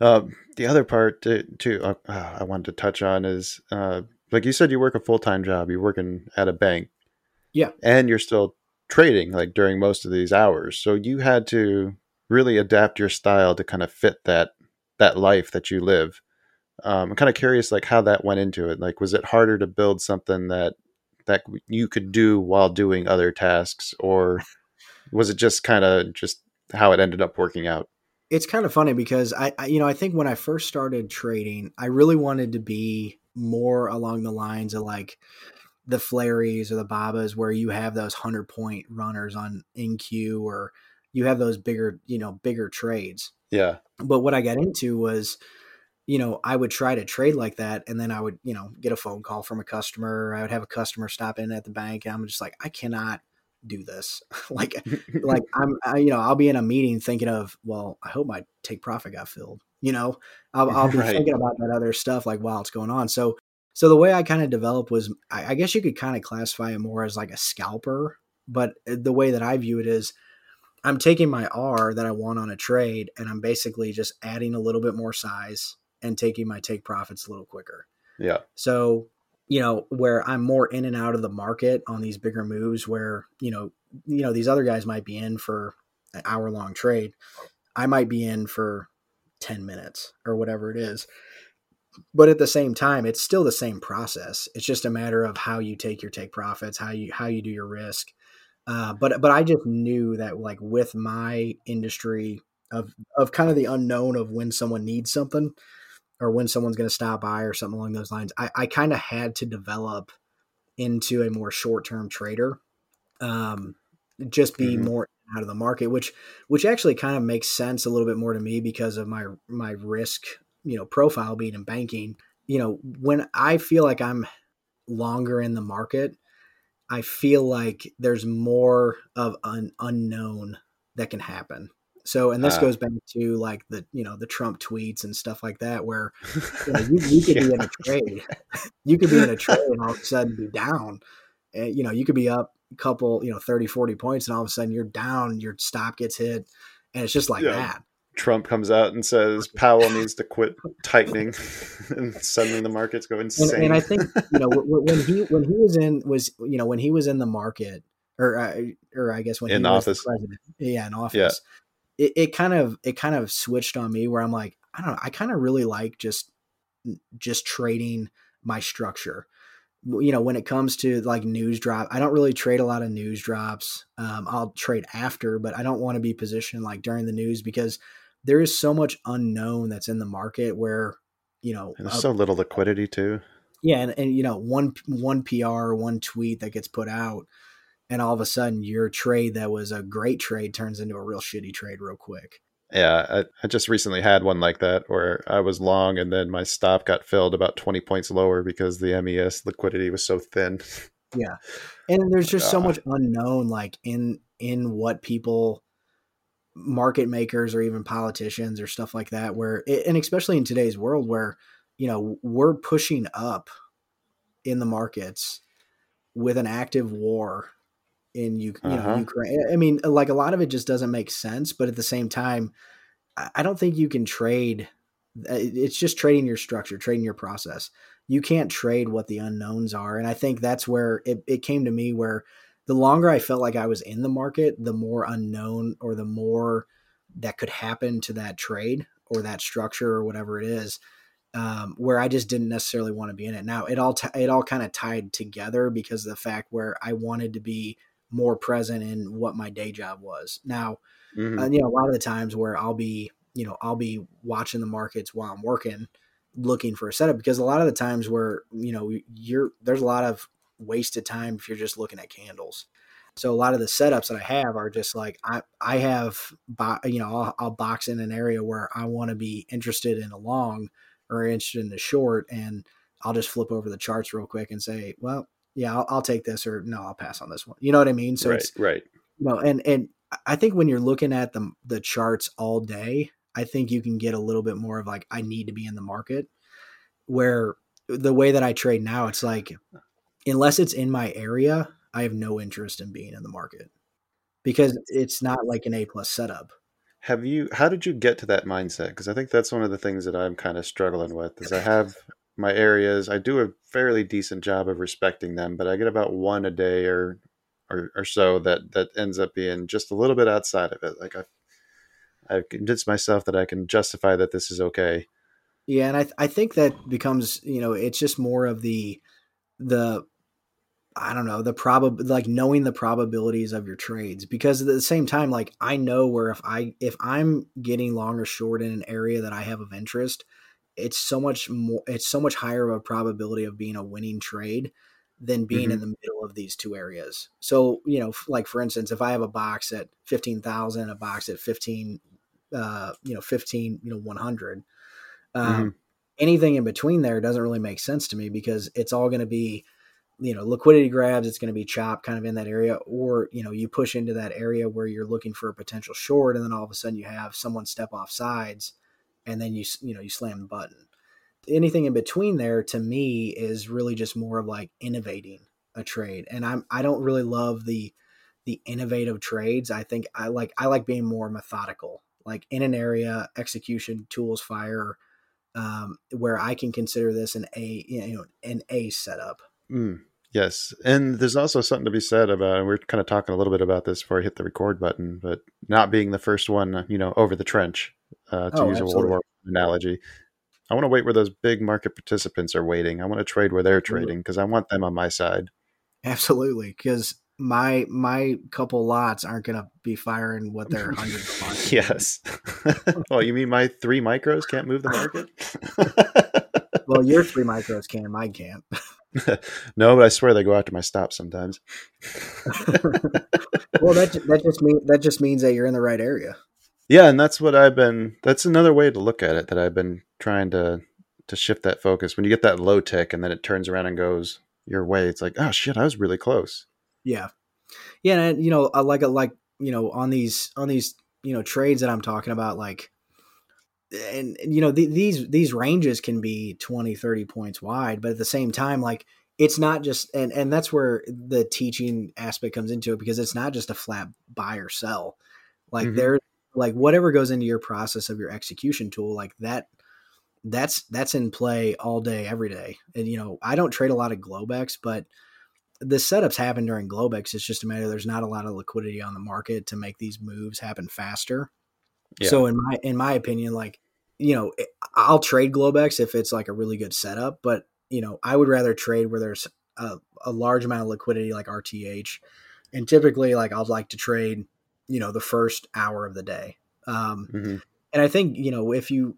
Uh, the other part to, to uh, uh, I wanted to touch on is uh, like you said, you work a full time job. You're working at a bank. Yeah. and you're still trading like during most of these hours. So you had to really adapt your style to kind of fit that that life that you live. Um, I'm kind of curious, like how that went into it. Like, was it harder to build something that that you could do while doing other tasks, or was it just kind of just how it ended up working out? It's kind of funny because I, I, you know, I think when I first started trading, I really wanted to be more along the lines of like, the Flurrys or the babas where you have those hundred point runners on NQ or you have those bigger, you know, bigger trades. Yeah. But what I got into was, you know, I would try to trade like that, and then I would, you know, get a phone call from a customer. I would have a customer stop in at the bank, and I'm just like, I cannot do this. like, like I'm, I, you know, I'll be in a meeting thinking of, well, I hope my take profit got filled. You know, I'll, I'll be right. thinking about that other stuff like while it's going on. So, so the way I kind of developed was, I, I guess you could kind of classify it more as like a scalper, but uh, the way that I view it is, I'm taking my R that I want on a trade, and I'm basically just adding a little bit more size and taking my take profits a little quicker. Yeah. So you know, where I'm more in and out of the market on these bigger moves where, you know, you know, these other guys might be in for an hour long trade. I might be in for 10 minutes or whatever it is. But at the same time, it's still the same process. It's just a matter of how you take your take profits, how you how you do your risk. Uh, but but I just knew that like with my industry of of kind of the unknown of when someone needs something, or when someone's going to stop by or something along those lines. I, I kind of had to develop into a more short term trader, um, just be mm-hmm. more out of the market, which which actually kind of makes sense a little bit more to me because of my my risk you know profile being in banking. You know, when I feel like I'm longer in the market, I feel like there's more of an unknown that can happen. So, and this uh, goes back to like the you know the Trump tweets and stuff like that, where you, know, you, you could yeah. be in a trade, you could be in a trade and all of a sudden be down. And, you know, you could be up a couple, you know, 30, 40 points, and all of a sudden you're down, your stop gets hit, and it's just like yeah. that. Trump comes out and says Powell needs to quit tightening, and suddenly the markets go insane. And, and I think you know when he when he was in was you know when he was in the market, or uh, or I guess when in he office, was president, yeah, in office. Yeah it, it kind of it kind of switched on me where I'm like, I don't know, I kind of really like just just trading my structure. You know, when it comes to like news drop, I don't really trade a lot of news drops. Um, I'll trade after, but I don't want to be positioned like during the news because there is so much unknown that's in the market where you know and there's uh, so little liquidity too. Yeah, and, and you know one one PR, one tweet that gets put out and all of a sudden your trade that was a great trade turns into a real shitty trade real quick. Yeah, I, I, just recently had one like that where I was long and then my stop got filled about 20 points lower because the MES liquidity was so thin. Yeah. And there's just so ah. much unknown like in in what people market makers or even politicians or stuff like that where and especially in today's world where you know we're pushing up in the markets with an active war in you, you uh-huh. know Ukraine. I mean, like a lot of it just doesn't make sense, but at the same time, I don't think you can trade. Uh, it's just trading your structure, trading your process. You can't trade what the unknowns are, and I think that's where it, it came to me. Where the longer I felt like I was in the market, the more unknown or the more that could happen to that trade or that structure or whatever it is. Um, where I just didn't necessarily want to be in it. Now it all t- it all kind of tied together because of the fact where I wanted to be more present in what my day job was. Now, mm-hmm. uh, you know, a lot of the times where I'll be, you know, I'll be watching the markets while I'm working, looking for a setup because a lot of the times where, you know, you're there's a lot of wasted time if you're just looking at candles. So a lot of the setups that I have are just like I I have, you know, I'll, I'll box in an area where I want to be interested in a long or interested in the short, and I'll just flip over the charts real quick and say, well, yeah, I'll, I'll, take this, or no, I'll pass on this one. You know what I mean? So right, it's right. You know, and and I think when you're looking at the the charts all day, I think you can get a little bit more of like I need to be in the market. Where the way that I trade now, it's like unless it's in my area, I have no interest in being in the market because it's not like an A plus setup. Have you? How did you get to that mindset? Because I think that's one of the things that I'm kind of struggling with. Is I have my areas. I do a fairly decent job of respecting them, but I get about one a day or or, or so that that ends up being just a little bit outside of it. Like I I've convinced myself that I can justify that this is okay. Yeah, and I th- I think that becomes you know it's just more of the the I don't know the prob like knowing the probabilities of your trades because at the same time like I know where if I if I'm getting long or short in an area that I have of interest, it's so much more it's so much higher of a probability of being a winning trade than being mm-hmm. in the middle of these two areas. So, you know, like for instance, if I have a box at 15,000, a box at 15, uh, you know, 15, you know, 100, um, mm-hmm. anything in between there doesn't really make sense to me because it's all going to be, you know, liquidity grabs. It's going to be chop kind of in that area, or, you know, you push into that area where you're looking for a potential short. And then all of a sudden you have someone step off sides and then you, you know, you slam the button. Anything in between there to me is really just more of like innovating a trade and i'm i don't really love the the innovative trades. I think i like i like being more methodical like in an area execution tools fire um, where i can consider this an a you know an a setup. Mm, yes and there's also something to be said about and we're kind of talking a little bit about this before i hit the record button but not being the first one you know over the trench uh, to oh, use absolutely. a world war analogy I want to wait where those big market participants are waiting. I want to trade where they're trading because I want them on my side. Absolutely, because my my couple lots aren't going to be firing what they're hundreds of yes. well, you mean my three micros can't move the market? well, your three micros can, mine can't. no, but I swear they go after my stop sometimes. well, that that just means that just means that you're in the right area. Yeah, and that's what I've been. That's another way to look at it that I've been trying to to shift that focus. When you get that low tick and then it turns around and goes your way, it's like, oh shit, I was really close. Yeah, yeah, and you know, I like like you know on these on these you know trades that I'm talking about, like, and, you know the, these these ranges can be 20, 30 points wide, but at the same time, like it's not just and and that's where the teaching aspect comes into it because it's not just a flat buy or sell. Like mm-hmm. there's like whatever goes into your process of your execution tool like that that's that's in play all day every day. And you know i don't trade a lot of globex but the setups happen during globex. It's just a matter there's not a lot of liquidity on the market to make these moves happen faster. Yeah. so in my in my opinion like you know eh, i'll trade globex if it's like a really good setup but you know i would rather trade where there's a, a large amount of liquidity like rth and typically like i'd like to trade you know the first hour of the day. Um, mm-hmm. and i think you know if you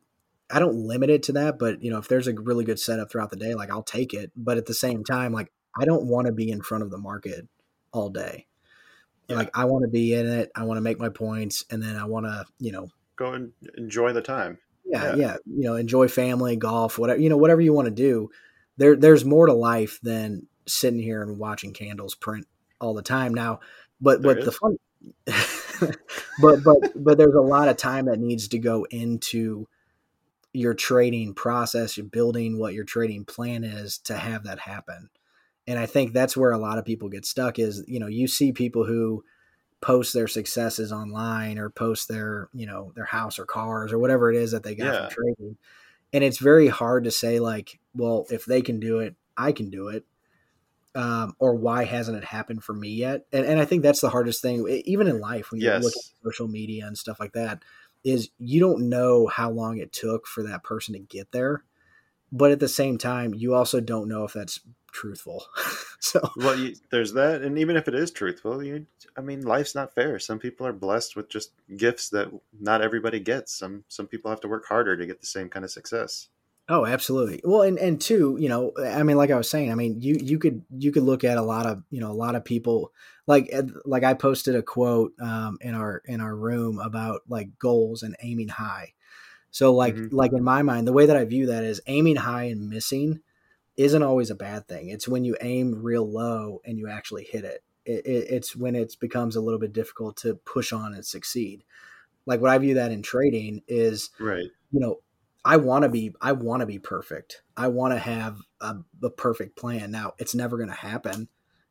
i don't limit it to that but you know if there's a really good setup throughout the day like i'll take it. But at the same time like i don't want to be in front of the market all day. Yeah. like i want to be in it i want to make my points and then i want to you know go and enjoy the time. Yeah, yeah. yeah you know enjoy family golf whatever you know whatever you want to do. There there's more to life than sitting here and watching candles print all the time now. But there but is. the fun but but but there's a lot of time that needs to go into your trading process, you're building what your trading plan is to have that happen. And I think that's where a lot of people get stuck is, you know, you see people who post their successes online or post their, you know, their house or cars or whatever it is that they got yeah. from trading. And it's very hard to say like, well, if they can do it, I can do it um, or why hasn't it happened for me yet? And, and I think that's the hardest thing, even in life, when you yes. look at social media and stuff like that, is you don't know how long it took for that person to get there. But at the same time, you also don't know if that's truthful. so, well, you, there's that. And even if it is truthful, you, I mean, life's not fair. Some people are blessed with just gifts that not everybody gets. Some, some people have to work harder to get the same kind of success. Oh, absolutely. Well, and and two, you know, I mean, like I was saying, I mean, you you could you could look at a lot of you know a lot of people like like I posted a quote um, in our in our room about like goals and aiming high. So like mm-hmm. like in my mind, the way that I view that is aiming high and missing isn't always a bad thing. It's when you aim real low and you actually hit it. it, it it's when it becomes a little bit difficult to push on and succeed. Like what I view that in trading is right. You know, I want to be I want to be perfect. I want to have a, a, perfect plan. Now, it's never going to happen,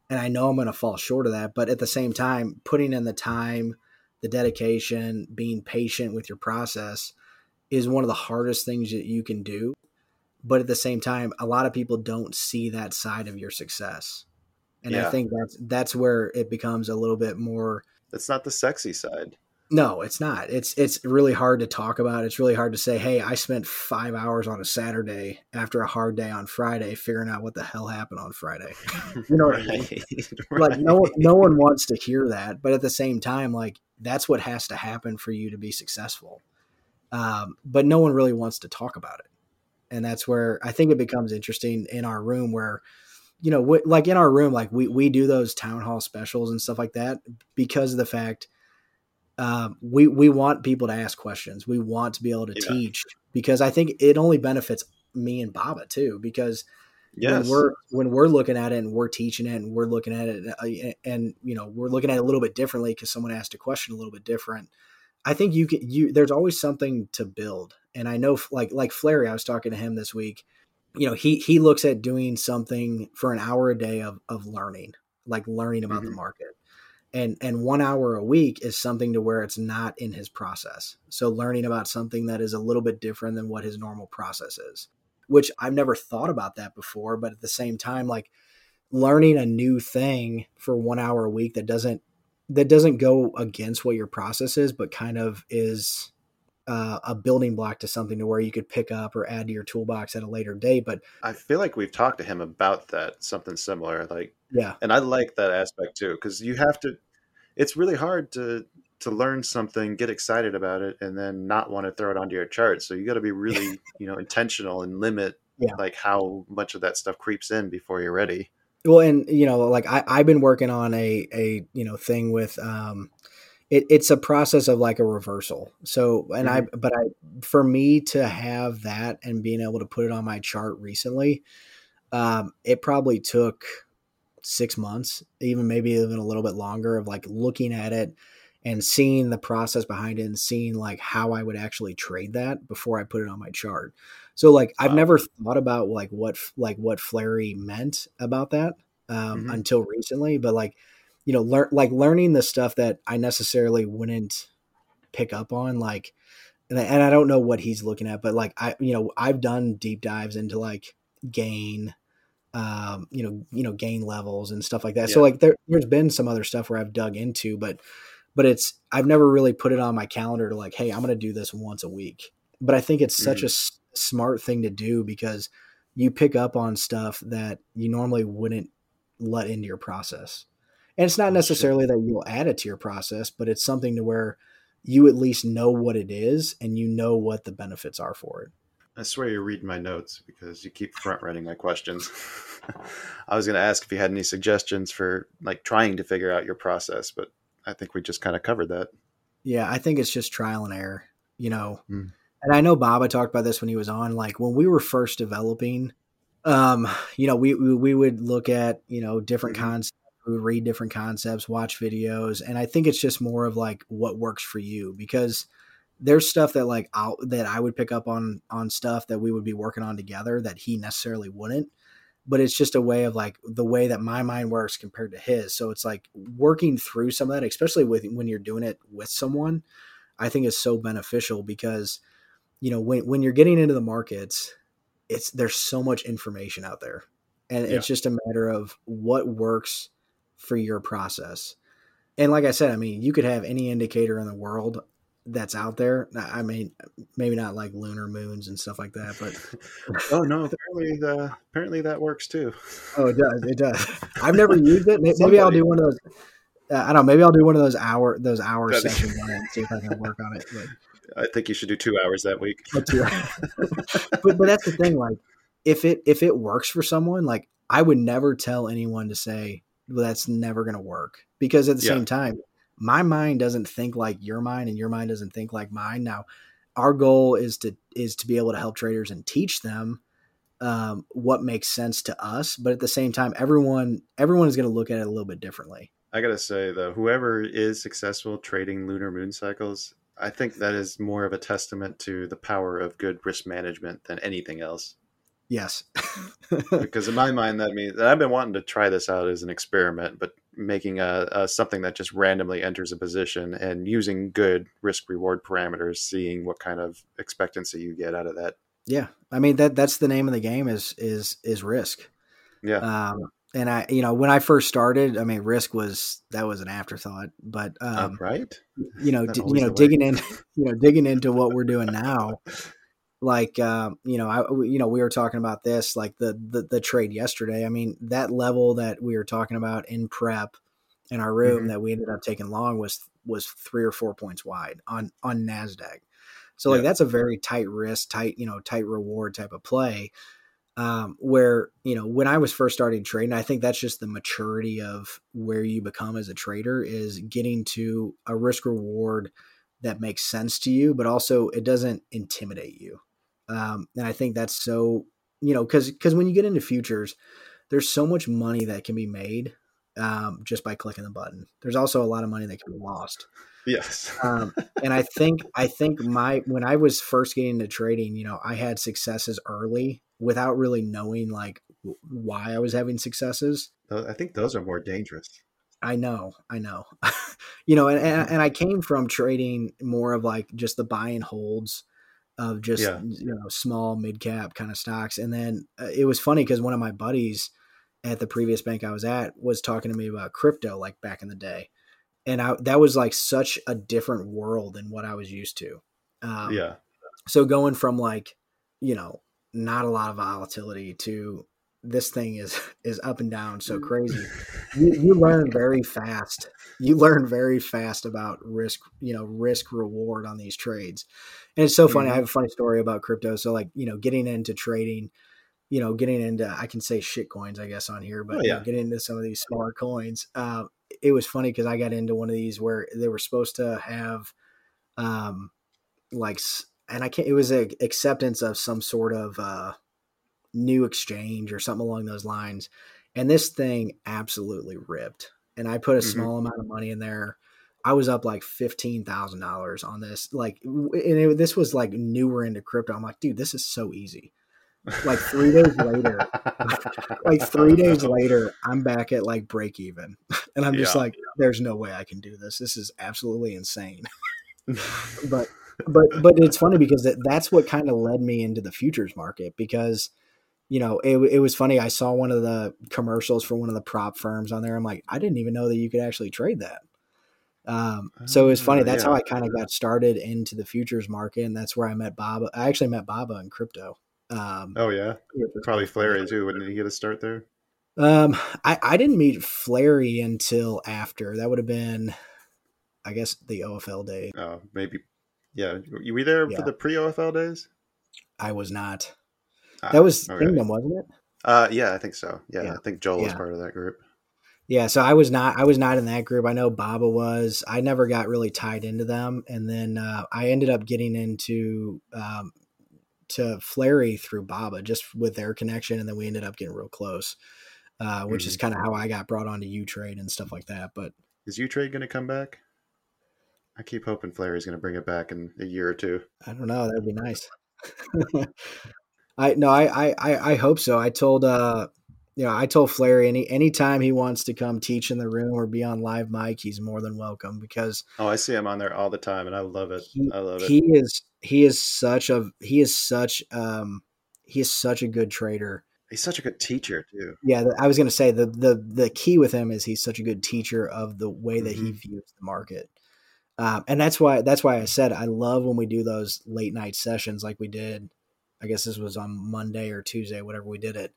and I know I'm going to fall short of that, but at the same time, putting in the time, the dedication, being patient with your process is one of the hardest things that you can do. But at the same time, a lot of people don't see that side of your success. And yeah. I think that's that's where it becomes a little bit more It's not the sexy side. No, it's not. It's it's really hard to talk about. It's really hard to say, "Hey, I spent 5 hours on a Saturday after a hard day on Friday figuring out what the hell happened on Friday." You know right, I mean? right. Like no one no one wants to hear that, but at the same time like that's what has to happen for you to be successful. Um, but no one really wants to talk about it. And that's where I think it becomes interesting in our room where you know, like in our room, like we we do those town hall specials and stuff like that because of the fact um, we we want people to ask questions. We want to be able to yeah. teach because I think it only benefits me and Baba too because yes. when we're when we're looking at it and we're teaching it and we're looking at it uh, and you know we're looking at it a little bit differently because someone asked a question a little bit different. I think you can you there's always something to build, and I know like like Flurry, I was talking to him this week. You know, he he looks at doing something for an hour a day of of learning, like learning about mm-hmm. the market and and one hour a week is something to where it's not in his process. So learning about something that is a little bit different than what his normal process is which i've never thought about that before but at the same time like learning a new thing for one hour a week that doesn't that doesn't go against what your process is but kind of is uh, a building block to something to where you could pick up or add to your toolbox at a later date but i feel like we've talked to him about that something similar like yeah. And I like that aspect too cuz you have to it's really hard to to learn something, get excited about it and then not want to throw it onto your chart. So you got to be really, you know, intentional and limit yeah. like how much of that stuff creeps in before you're ready. Well, and you know, like I, I've been working on a a you know thing with um, it, it's a process of like a reversal. So, and mm-hmm. I, but I, for me to have that and being able to put it on my chart recently, um, it probably took six months, even maybe even a little bit longer of like looking at it and seeing the process behind it and seeing like how I would actually trade that before I put it on my chart. So like I've never thought about like what like what Flurry meant about that um, mm-hmm. until recently, but like you know learn like learning the stuff that I necessarily wouldn't pick up on like and I, and I don't know what he's looking at, but like I you know I've done deep dives into like gain um, you know, you know, gain levels and stuff like that. Yeah. So like there, there's been some other stuff where I've dug into, but but it's I've never really put it on my calendar to like, hey, I'm going to do this once a week. But I think it's mm-hmm. such a s- smart thing to do because you pick up on stuff that you normally wouldn't let into your process. And it's not necessarily that you'll add it to your process, but it's something to where you at least know what it is and you know what the benefits are for it. I swear you're reading my notes because you keep front running my questions. I was going to ask if you had any suggestions for like trying to figure out your process, but I think we just kind of covered that. Yeah, I think it's just trial and error, you know. Mm. And I know Bob, I talked about this when he was on. Like when we were first developing, um, you know, we, we, we would look at, you know, different mm-hmm. concepts, we read different concepts, watch videos. And I think it's just more of like what works for you because – there's stuff that like I'll, that I would pick up on on stuff that we would be working on together that he necessarily wouldn't but it's just a way of like the way that my mind works compared to his so it's like working through some of that especially with when you're doing it with someone I think is so beneficial because you know when when you're getting into the markets it's there's so much information out there and yeah. it's just a matter of what works for your process and like I said, I mean, you could have any indicator in the world that's out there. I mean, maybe not like lunar moons and stuff like that, but oh no, apparently the apparently that works too. Oh, it does. It does. I've never used it. Maybe, maybe I'll do one of those. Uh, I don't know. Maybe I'll do one of those hour those hour sessions and see if I can work on it. But, I think you should do two hours that week. but, but that's the thing. Like, if it if it works for someone, like I would never tell anyone to say that's never going to work because at the yeah. same time my mind doesn't think like your mind and your mind doesn't think like mine. Now our goal is to is to be able to help traders and teach them um, what makes sense to us but at the same time everyone everyone is going to look at it a little bit differently. I gotta say though whoever is successful trading lunar moon cycles i think that is more of a testament to the power of good risk management than anything else yes because in my mind that means that i've been wanting to try this out as an experiment but making a, a, something that just randomly enters a position and using good risk reward parameters, seeing what kind of expectancy you get out of that. Yeah, I mean that that's the name of the game is is is risk. Yeah. Um, and I, you know, when I first started, I mean, risk was that was an afterthought, but uh, um, right, you know, d- you know, digging in, you know, digging into what we're doing now, like uh, you know, I you know, we were talking about this like the, the the trade yesterday. I mean, that level that we were talking about in prep in our room mm-hmm. that we ended up taking long was was three or four points wide on on Nasdaq. So like that's a very tight risk, tight you know, tight reward type of play. Um, where you know when I was first starting trading, I think that's just the maturity of where you become as a trader is getting to a risk reward that makes sense to you, but also it doesn't intimidate you. Um, and I think that's so you know because because when you get into futures, there's so much money that can be made um, just by clicking the button. There's also a lot of money that can be lost. Yes. um, and I think I think my when I was first getting into trading, you know, I had successes early without really knowing like why I was having successes. I think those are more dangerous. I know, I know. you know, and, and, and I came from trading more of like just the buy and holds of just yeah. you know small mid cap kind of stocks, and then uh, it was funny because one of my buddies at the previous bank I was at was talking to me about crypto like back in the day, and I that was like such a different world than what I was used to. Um, yeah. So going from like you know not a lot of volatility to this thing is is up and down so crazy you, you learn very fast you learn very fast about risk you know risk reward on these trades and it's so funny mm-hmm. i have a funny story about crypto so like you know getting into trading you know getting into i can say shit coins i guess on here but oh, yeah. you know, getting into some of these smaller coins uh, it was funny because i got into one of these where they were supposed to have um like and i can't it was a acceptance of some sort of uh new exchange or something along those lines. And this thing absolutely ripped. And I put a mm-hmm. small amount of money in there. I was up like fifteen thousand dollars on this. Like, and it, this was like newer into crypto. I'm like, dude, this is so easy. Like three days later, like three days later, I'm back at like break even, and I'm just yeah. like, there's no way I can do this. This is absolutely insane. but but but it's funny because that's what kind of led me into the futures market because you know, it, it was funny. I saw one of the commercials for one of the prop firms on there. I'm like, I didn't even know that you could actually trade that. Um, so it was funny. Ah, that's yeah. how I kind of got started into the futures market, and that's where I met Baba. I actually met Baba in crypto. Um, oh yeah, probably Flurry too. Wouldn't he get a start there? Um, I I didn't meet Flurry until after. That would have been, I guess, the OFL day. Oh, maybe. Yeah, you were there yeah. for the pre OFL days. I was not. Ah, that was okay. Kingdom, wasn't it? Uh, yeah, I think so. Yeah, yeah. I think Joel yeah. was part of that group. Yeah, so I was not. I was not in that group. I know Baba was. I never got really tied into them, and then uh, I ended up getting into um, to Flurry through Baba, just with their connection, and then we ended up getting real close, uh, which mm-hmm. is kind of how I got brought onto U Trade and stuff like that. But is U Trade going to come back? I keep hoping Flurry's going to bring it back in a year or two. I don't know. That'd be nice. I no, I I I hope so. I told uh you know, I told Flurry any anytime he wants to come teach in the room or be on live mic, he's more than welcome because Oh, I see him on there all the time and I love it. He, I love it. He is he is such a he is such um he is such a good trader. He's such a good teacher too. Yeah, I was going to say the the the key with him is he's such a good teacher of the way that mm-hmm. he views the market. Um, and that's why that's why I said I love when we do those late night sessions like we did I guess this was on Monday or Tuesday, whatever we did it.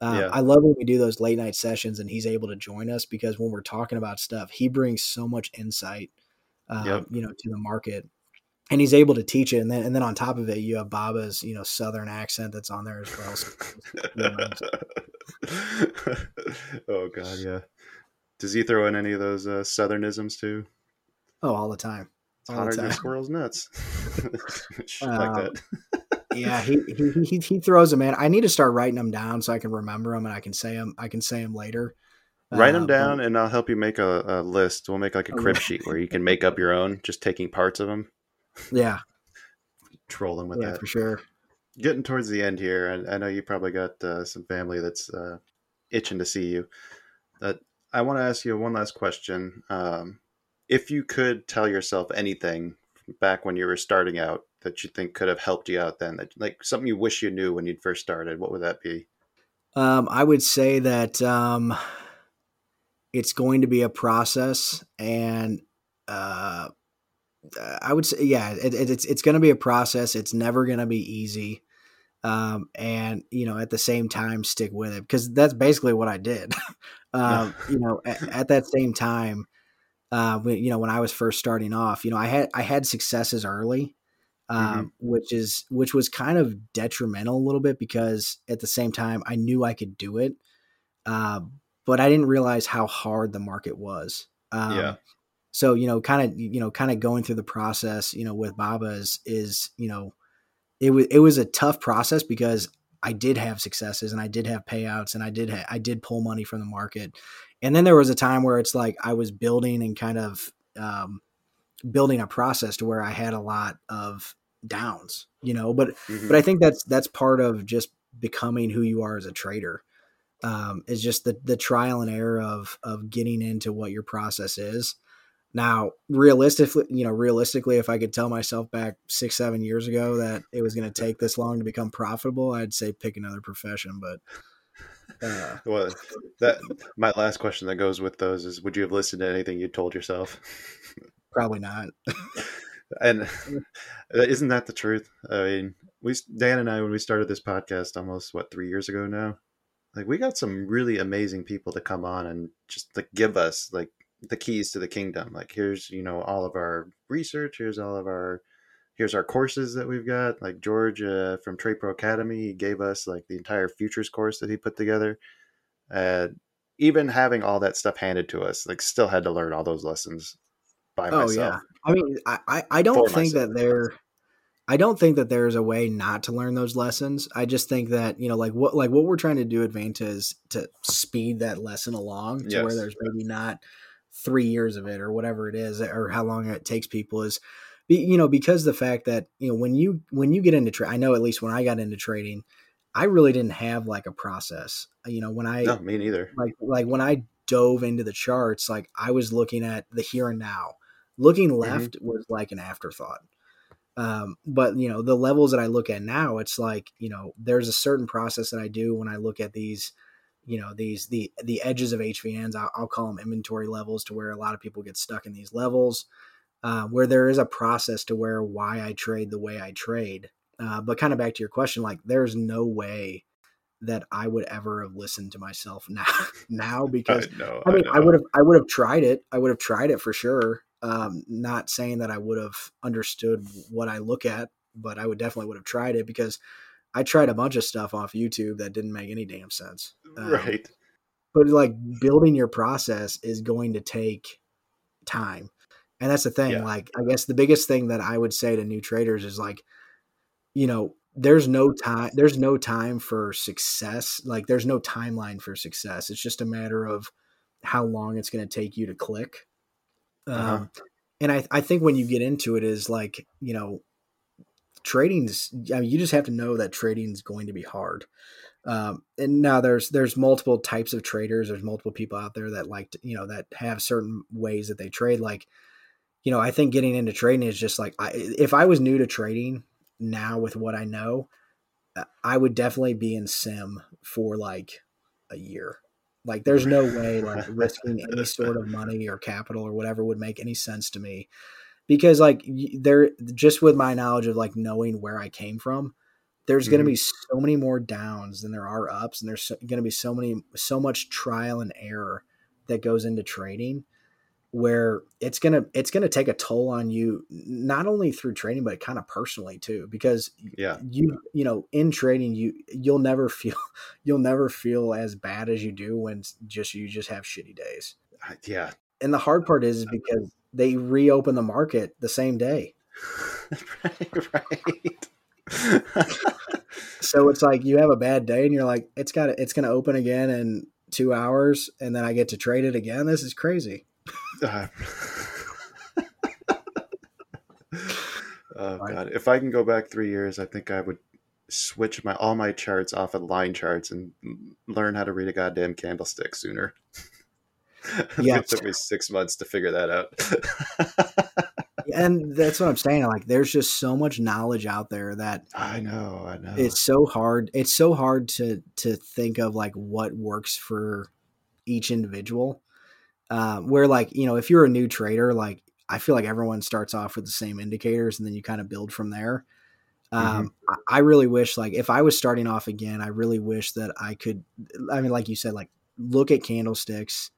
Uh, yeah. I love when we do those late night sessions and he's able to join us because when we're talking about stuff, he brings so much insight, uh, yep. you know, to the market, and he's able to teach it. And then, and then on top of it, you have Baba's, you know, southern accent that's on there as well. So, oh God, yeah. Does he throw in any of those uh, southernisms too? Oh, all the time. All hotter than squirrels nuts. like um, that yeah, he, he he he throws them in. I need to start writing them down so I can remember them and I can say them. I can say them later. Write them uh, down, but, and I'll help you make a, a, list. We'll make like a crib sheet where you can make up your own, just taking parts of them. Yeah, trolling with yeah, that for sure. Getting towards the end here, and I know you probably got uh, some family that's uh, itching to see you. But I want to ask you one last question. Um, if you could tell yourself anything back when you were starting out, that you think could have helped you out then? That like something you wish you knew when you first started. What would that be? Um, I would say that um, it's going to be a process, and uh, I would say, yeah, it, it, it's it's going to be a process. It's never going to be easy, um, and you know, at the same time, stick with it because that's basically what I did. um, you know, at, at, that same time, uh, when, you know, when I was first starting off, you know, I had I had successes early, um, mm-hmm. which is which was kind of detrimental a little bit because at the same time I knew I could do it, uh, but I didn't realize how hard the market was. Um, yeah. So you know, kind of you know, kind of going through the process, you know, with Baba is is you know, it was it was a tough process because I did have successes and I did have payouts and I did ha- I did pull money from the market, and then there was a time where it's like I was building and kind of um, building a process to where I had a lot of downs, you know. But mm-hmm. but I think that's that's part of just becoming who you are as a trader. Um, is just the the trial and error of of getting into what your process is. Now, realistically, you know, realistically, if I could tell myself back six, seven years ago that it was going to take this long to become profitable, I'd say pick another profession. But uh, well, that my last question that goes with those is: Would you have listened to anything you told yourself? Probably not. and isn't that the truth? I mean, we Dan and I when we started this podcast almost what three years ago now, like we got some really amazing people to come on and just like give us like the keys to the kingdom. Like here's you know all of our research, here's all of our here's our courses that we've got. Like George uh, from Trade Pro Academy, he gave us like the entire futures course that he put together. Uh, even having all that stuff handed to us, like still had to learn all those lessons by oh, myself. yeah. I mean, I, I don't think myself. that there, I don't think that there's a way not to learn those lessons. I just think that, you know, like what, like what we're trying to do at Vanta is to speed that lesson along to yes. where there's maybe not three years of it or whatever it is, or how long it takes people is, you know, because the fact that, you know, when you, when you get into trade, I know at least when I got into trading, I really didn't have like a process. Uh, you know, when I no, me neither. Like like when I dove into the charts, like I was looking at the here and now. Looking mm-hmm. left mm-hmm. was like an afterthought. Um, but you know, the levels that I look at now, it's like, you know, there's a certain process that I do when I look at these, you know, these the the edges of HVNs. I'll, I'll call them inventory levels to where a lot of people get stuck in these levels. Uh, where there is a process to where why I trade the way I trade. Uh, but kind of back to your question, like there's no way that I would ever have listened to myself now. now because I, know, I mean, I, I would have I would have tried it. I would have tried it for sure. Um, not saying that I would have understood what I look at, but I would definitely would have tried it because I tried a bunch of stuff off YouTube that didn't make any damn sense. Um, right. But like building your process is going to take time. And that's the thing. Yeah. Like, I guess the biggest thing that I would say to new traders is like, you know, there's no time there's no time for success. Like there's no timeline for success. It's just a matter of how long it's going to take you to click uh-huh. Um, and I, I think when you get into it is like, you know, trading's, I mean, you just have to know that trading is going to be hard. Um, and now there's, there's multiple types of traders. There's multiple people out there that like, to, you know, that have certain ways that they trade. Like, you know, I think getting into trading is just like, I, if I was new to trading now with what I know, uh, I would definitely be in sim for like a year like there's no way like risking any sort of money or capital or whatever would make any sense to me. Because like there just with my knowledge of like knowing where I came from, there's mm-hmm. going to be so many more downs than there are ups and there's so, going to be so many so much trial and error that goes into trading where it's gonna it's gonna take a toll on you not only through training but kind of personally too because yeah. you you know in trading you you'll never feel you'll never feel as bad as you do when just you just have shitty days. Yeah. And the hard part is, is because they reopen the market the same day. Right right. So it's like you have a bad day and you're like it's got it's gonna open again in two hours and then i get to trade it again? This is crazy uh, oh god! If I can go back three years, I think I would switch my all my charts off of line charts and learn how to read a goddamn candlestick sooner. Yeah, it took me six months to figure that out. and that's what I'm saying. Like, there's just so much knowledge out there that I know, I know. It's so hard. It's so hard to to think of like what works for each individual. Um, where like you know if you're a new trader like i feel like everyone starts off with the same indicators and then you kind of build from there um, mm-hmm. I, really wish like if i was starting off again i really wish that i could i mean like you said like look at candlesticks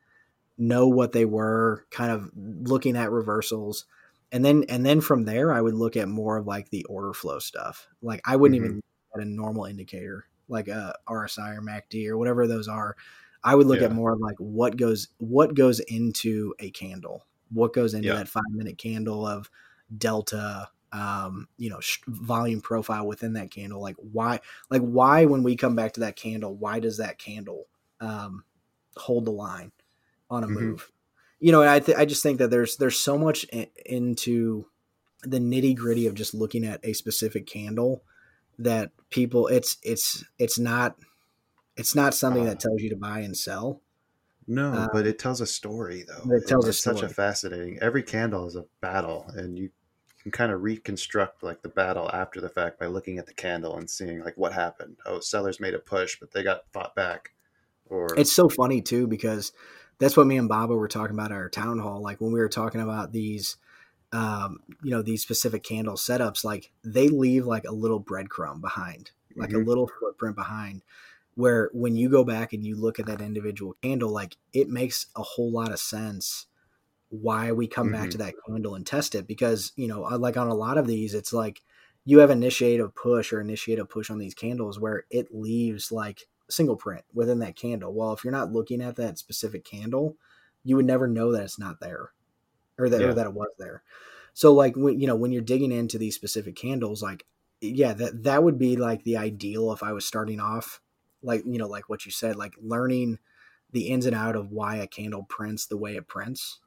know what they were kind of looking at reversals and then and then from there I would look at more of like the order flow stuff. Like I wouldn't Mhm. even look at a normal indicator like a RSI or MACD or whatever those are. I would look at more of like what goes what goes into a candle, what goes into Yeah. that five minute candle of delta, um, you know, sh- volume profile within that candle. Like why, like why when we come back to that candle, why does that candle um, hold the line on a Mhm. move? You know, and I th- I just think that there's there's so much in, into the nitty gritty of just looking at a specific candle that people it's it's it's not it's not something that Uh, tells you to buy and sell. No, Uh, but it tells a story though. it tells a it's such a fascinating. Every candle is a battle, and you can kind of reconstruct like the battle after the fact by looking at the candle and seeing like what happened. Oh, sellers made a push, but they got fought back. Or It's so funny too because that's what me and Baba were talking about at our town hall. Like when we were talking about these, um, you know, these specific candle setups, like they leave like a little breadcrumb behind, like a Mhm. little footprint behind. Where when you go back and you look at that individual candle, like it makes a whole lot of sense why we come back Mhm. to that candle and test it because you know, like on a lot of these, it's like you have initiate a push or initiate a push on these candles where it leaves like single print within that candle. Well, if you're not looking at that specific candle, you would never know that it's not there or that Yeah. or that it was there. So like when you know when you're digging into these specific candles, like yeah, that that would be like the ideal if I was starting off, like you know, like what you said, like learning the ins and out of why a candle prints the way it prints.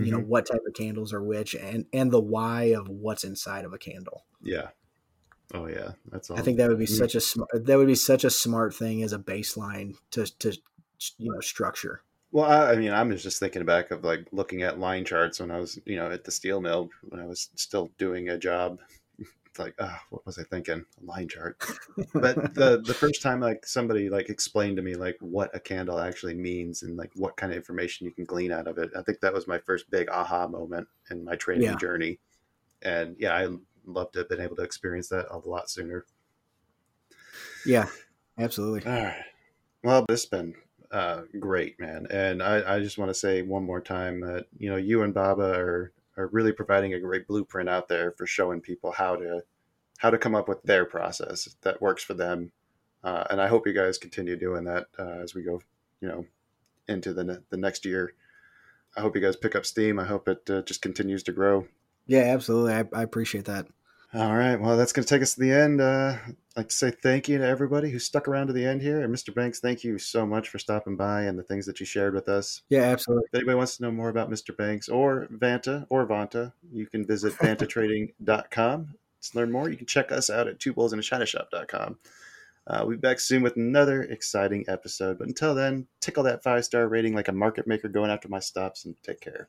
You know Mhm. what type of candles are which, and and the why of what's inside of a candle. yeah. Oh yeah, that's all. I think that would be Mm. such a smart that would be such a smart thing as a baseline to to you know structure. Well, I, I mean, I'm just thinking back of like looking at line charts when I was, you know, at the steel mill when I was still doing a job. It's like, ah, what was I thinking? A line chart. But the the first time like somebody like explained to me like what a candle actually means and like what kind of information you can glean out of it, I think that was my first big aha moment in my trading Yeah. journey. And yeah, I love to have been able to experience that a lot sooner. yeah, absolutely. All right. Well, this has been uh, great, man. And I, I just want to say one more time that, you know, you and Baba are, are really providing a great blueprint out there for showing people how to how to come up with their process that works for them. Uh, and I hope you guys continue doing that uh, as we go, you know, into the ne- the next year. I hope you guys pick up steam. I hope it uh, just continues to grow. Yeah, absolutely. I, I appreciate that. All right. Well, that's going to take us to the end. Uh, I'd like to say thank you to everybody who stuck around to the end here. And Mr. Banks, thank you so much for stopping by and the things that you shared with us. Yeah, absolutely. If anybody wants to know more about Mr. Banks or Vanta or Vanta, you can visit vantatrading.com to learn more. You can check us out at twobullsinachinaShop.com. Uh, we'll be back soon with another exciting episode. But until then, tickle that five star rating like a market maker going after my stops and take care.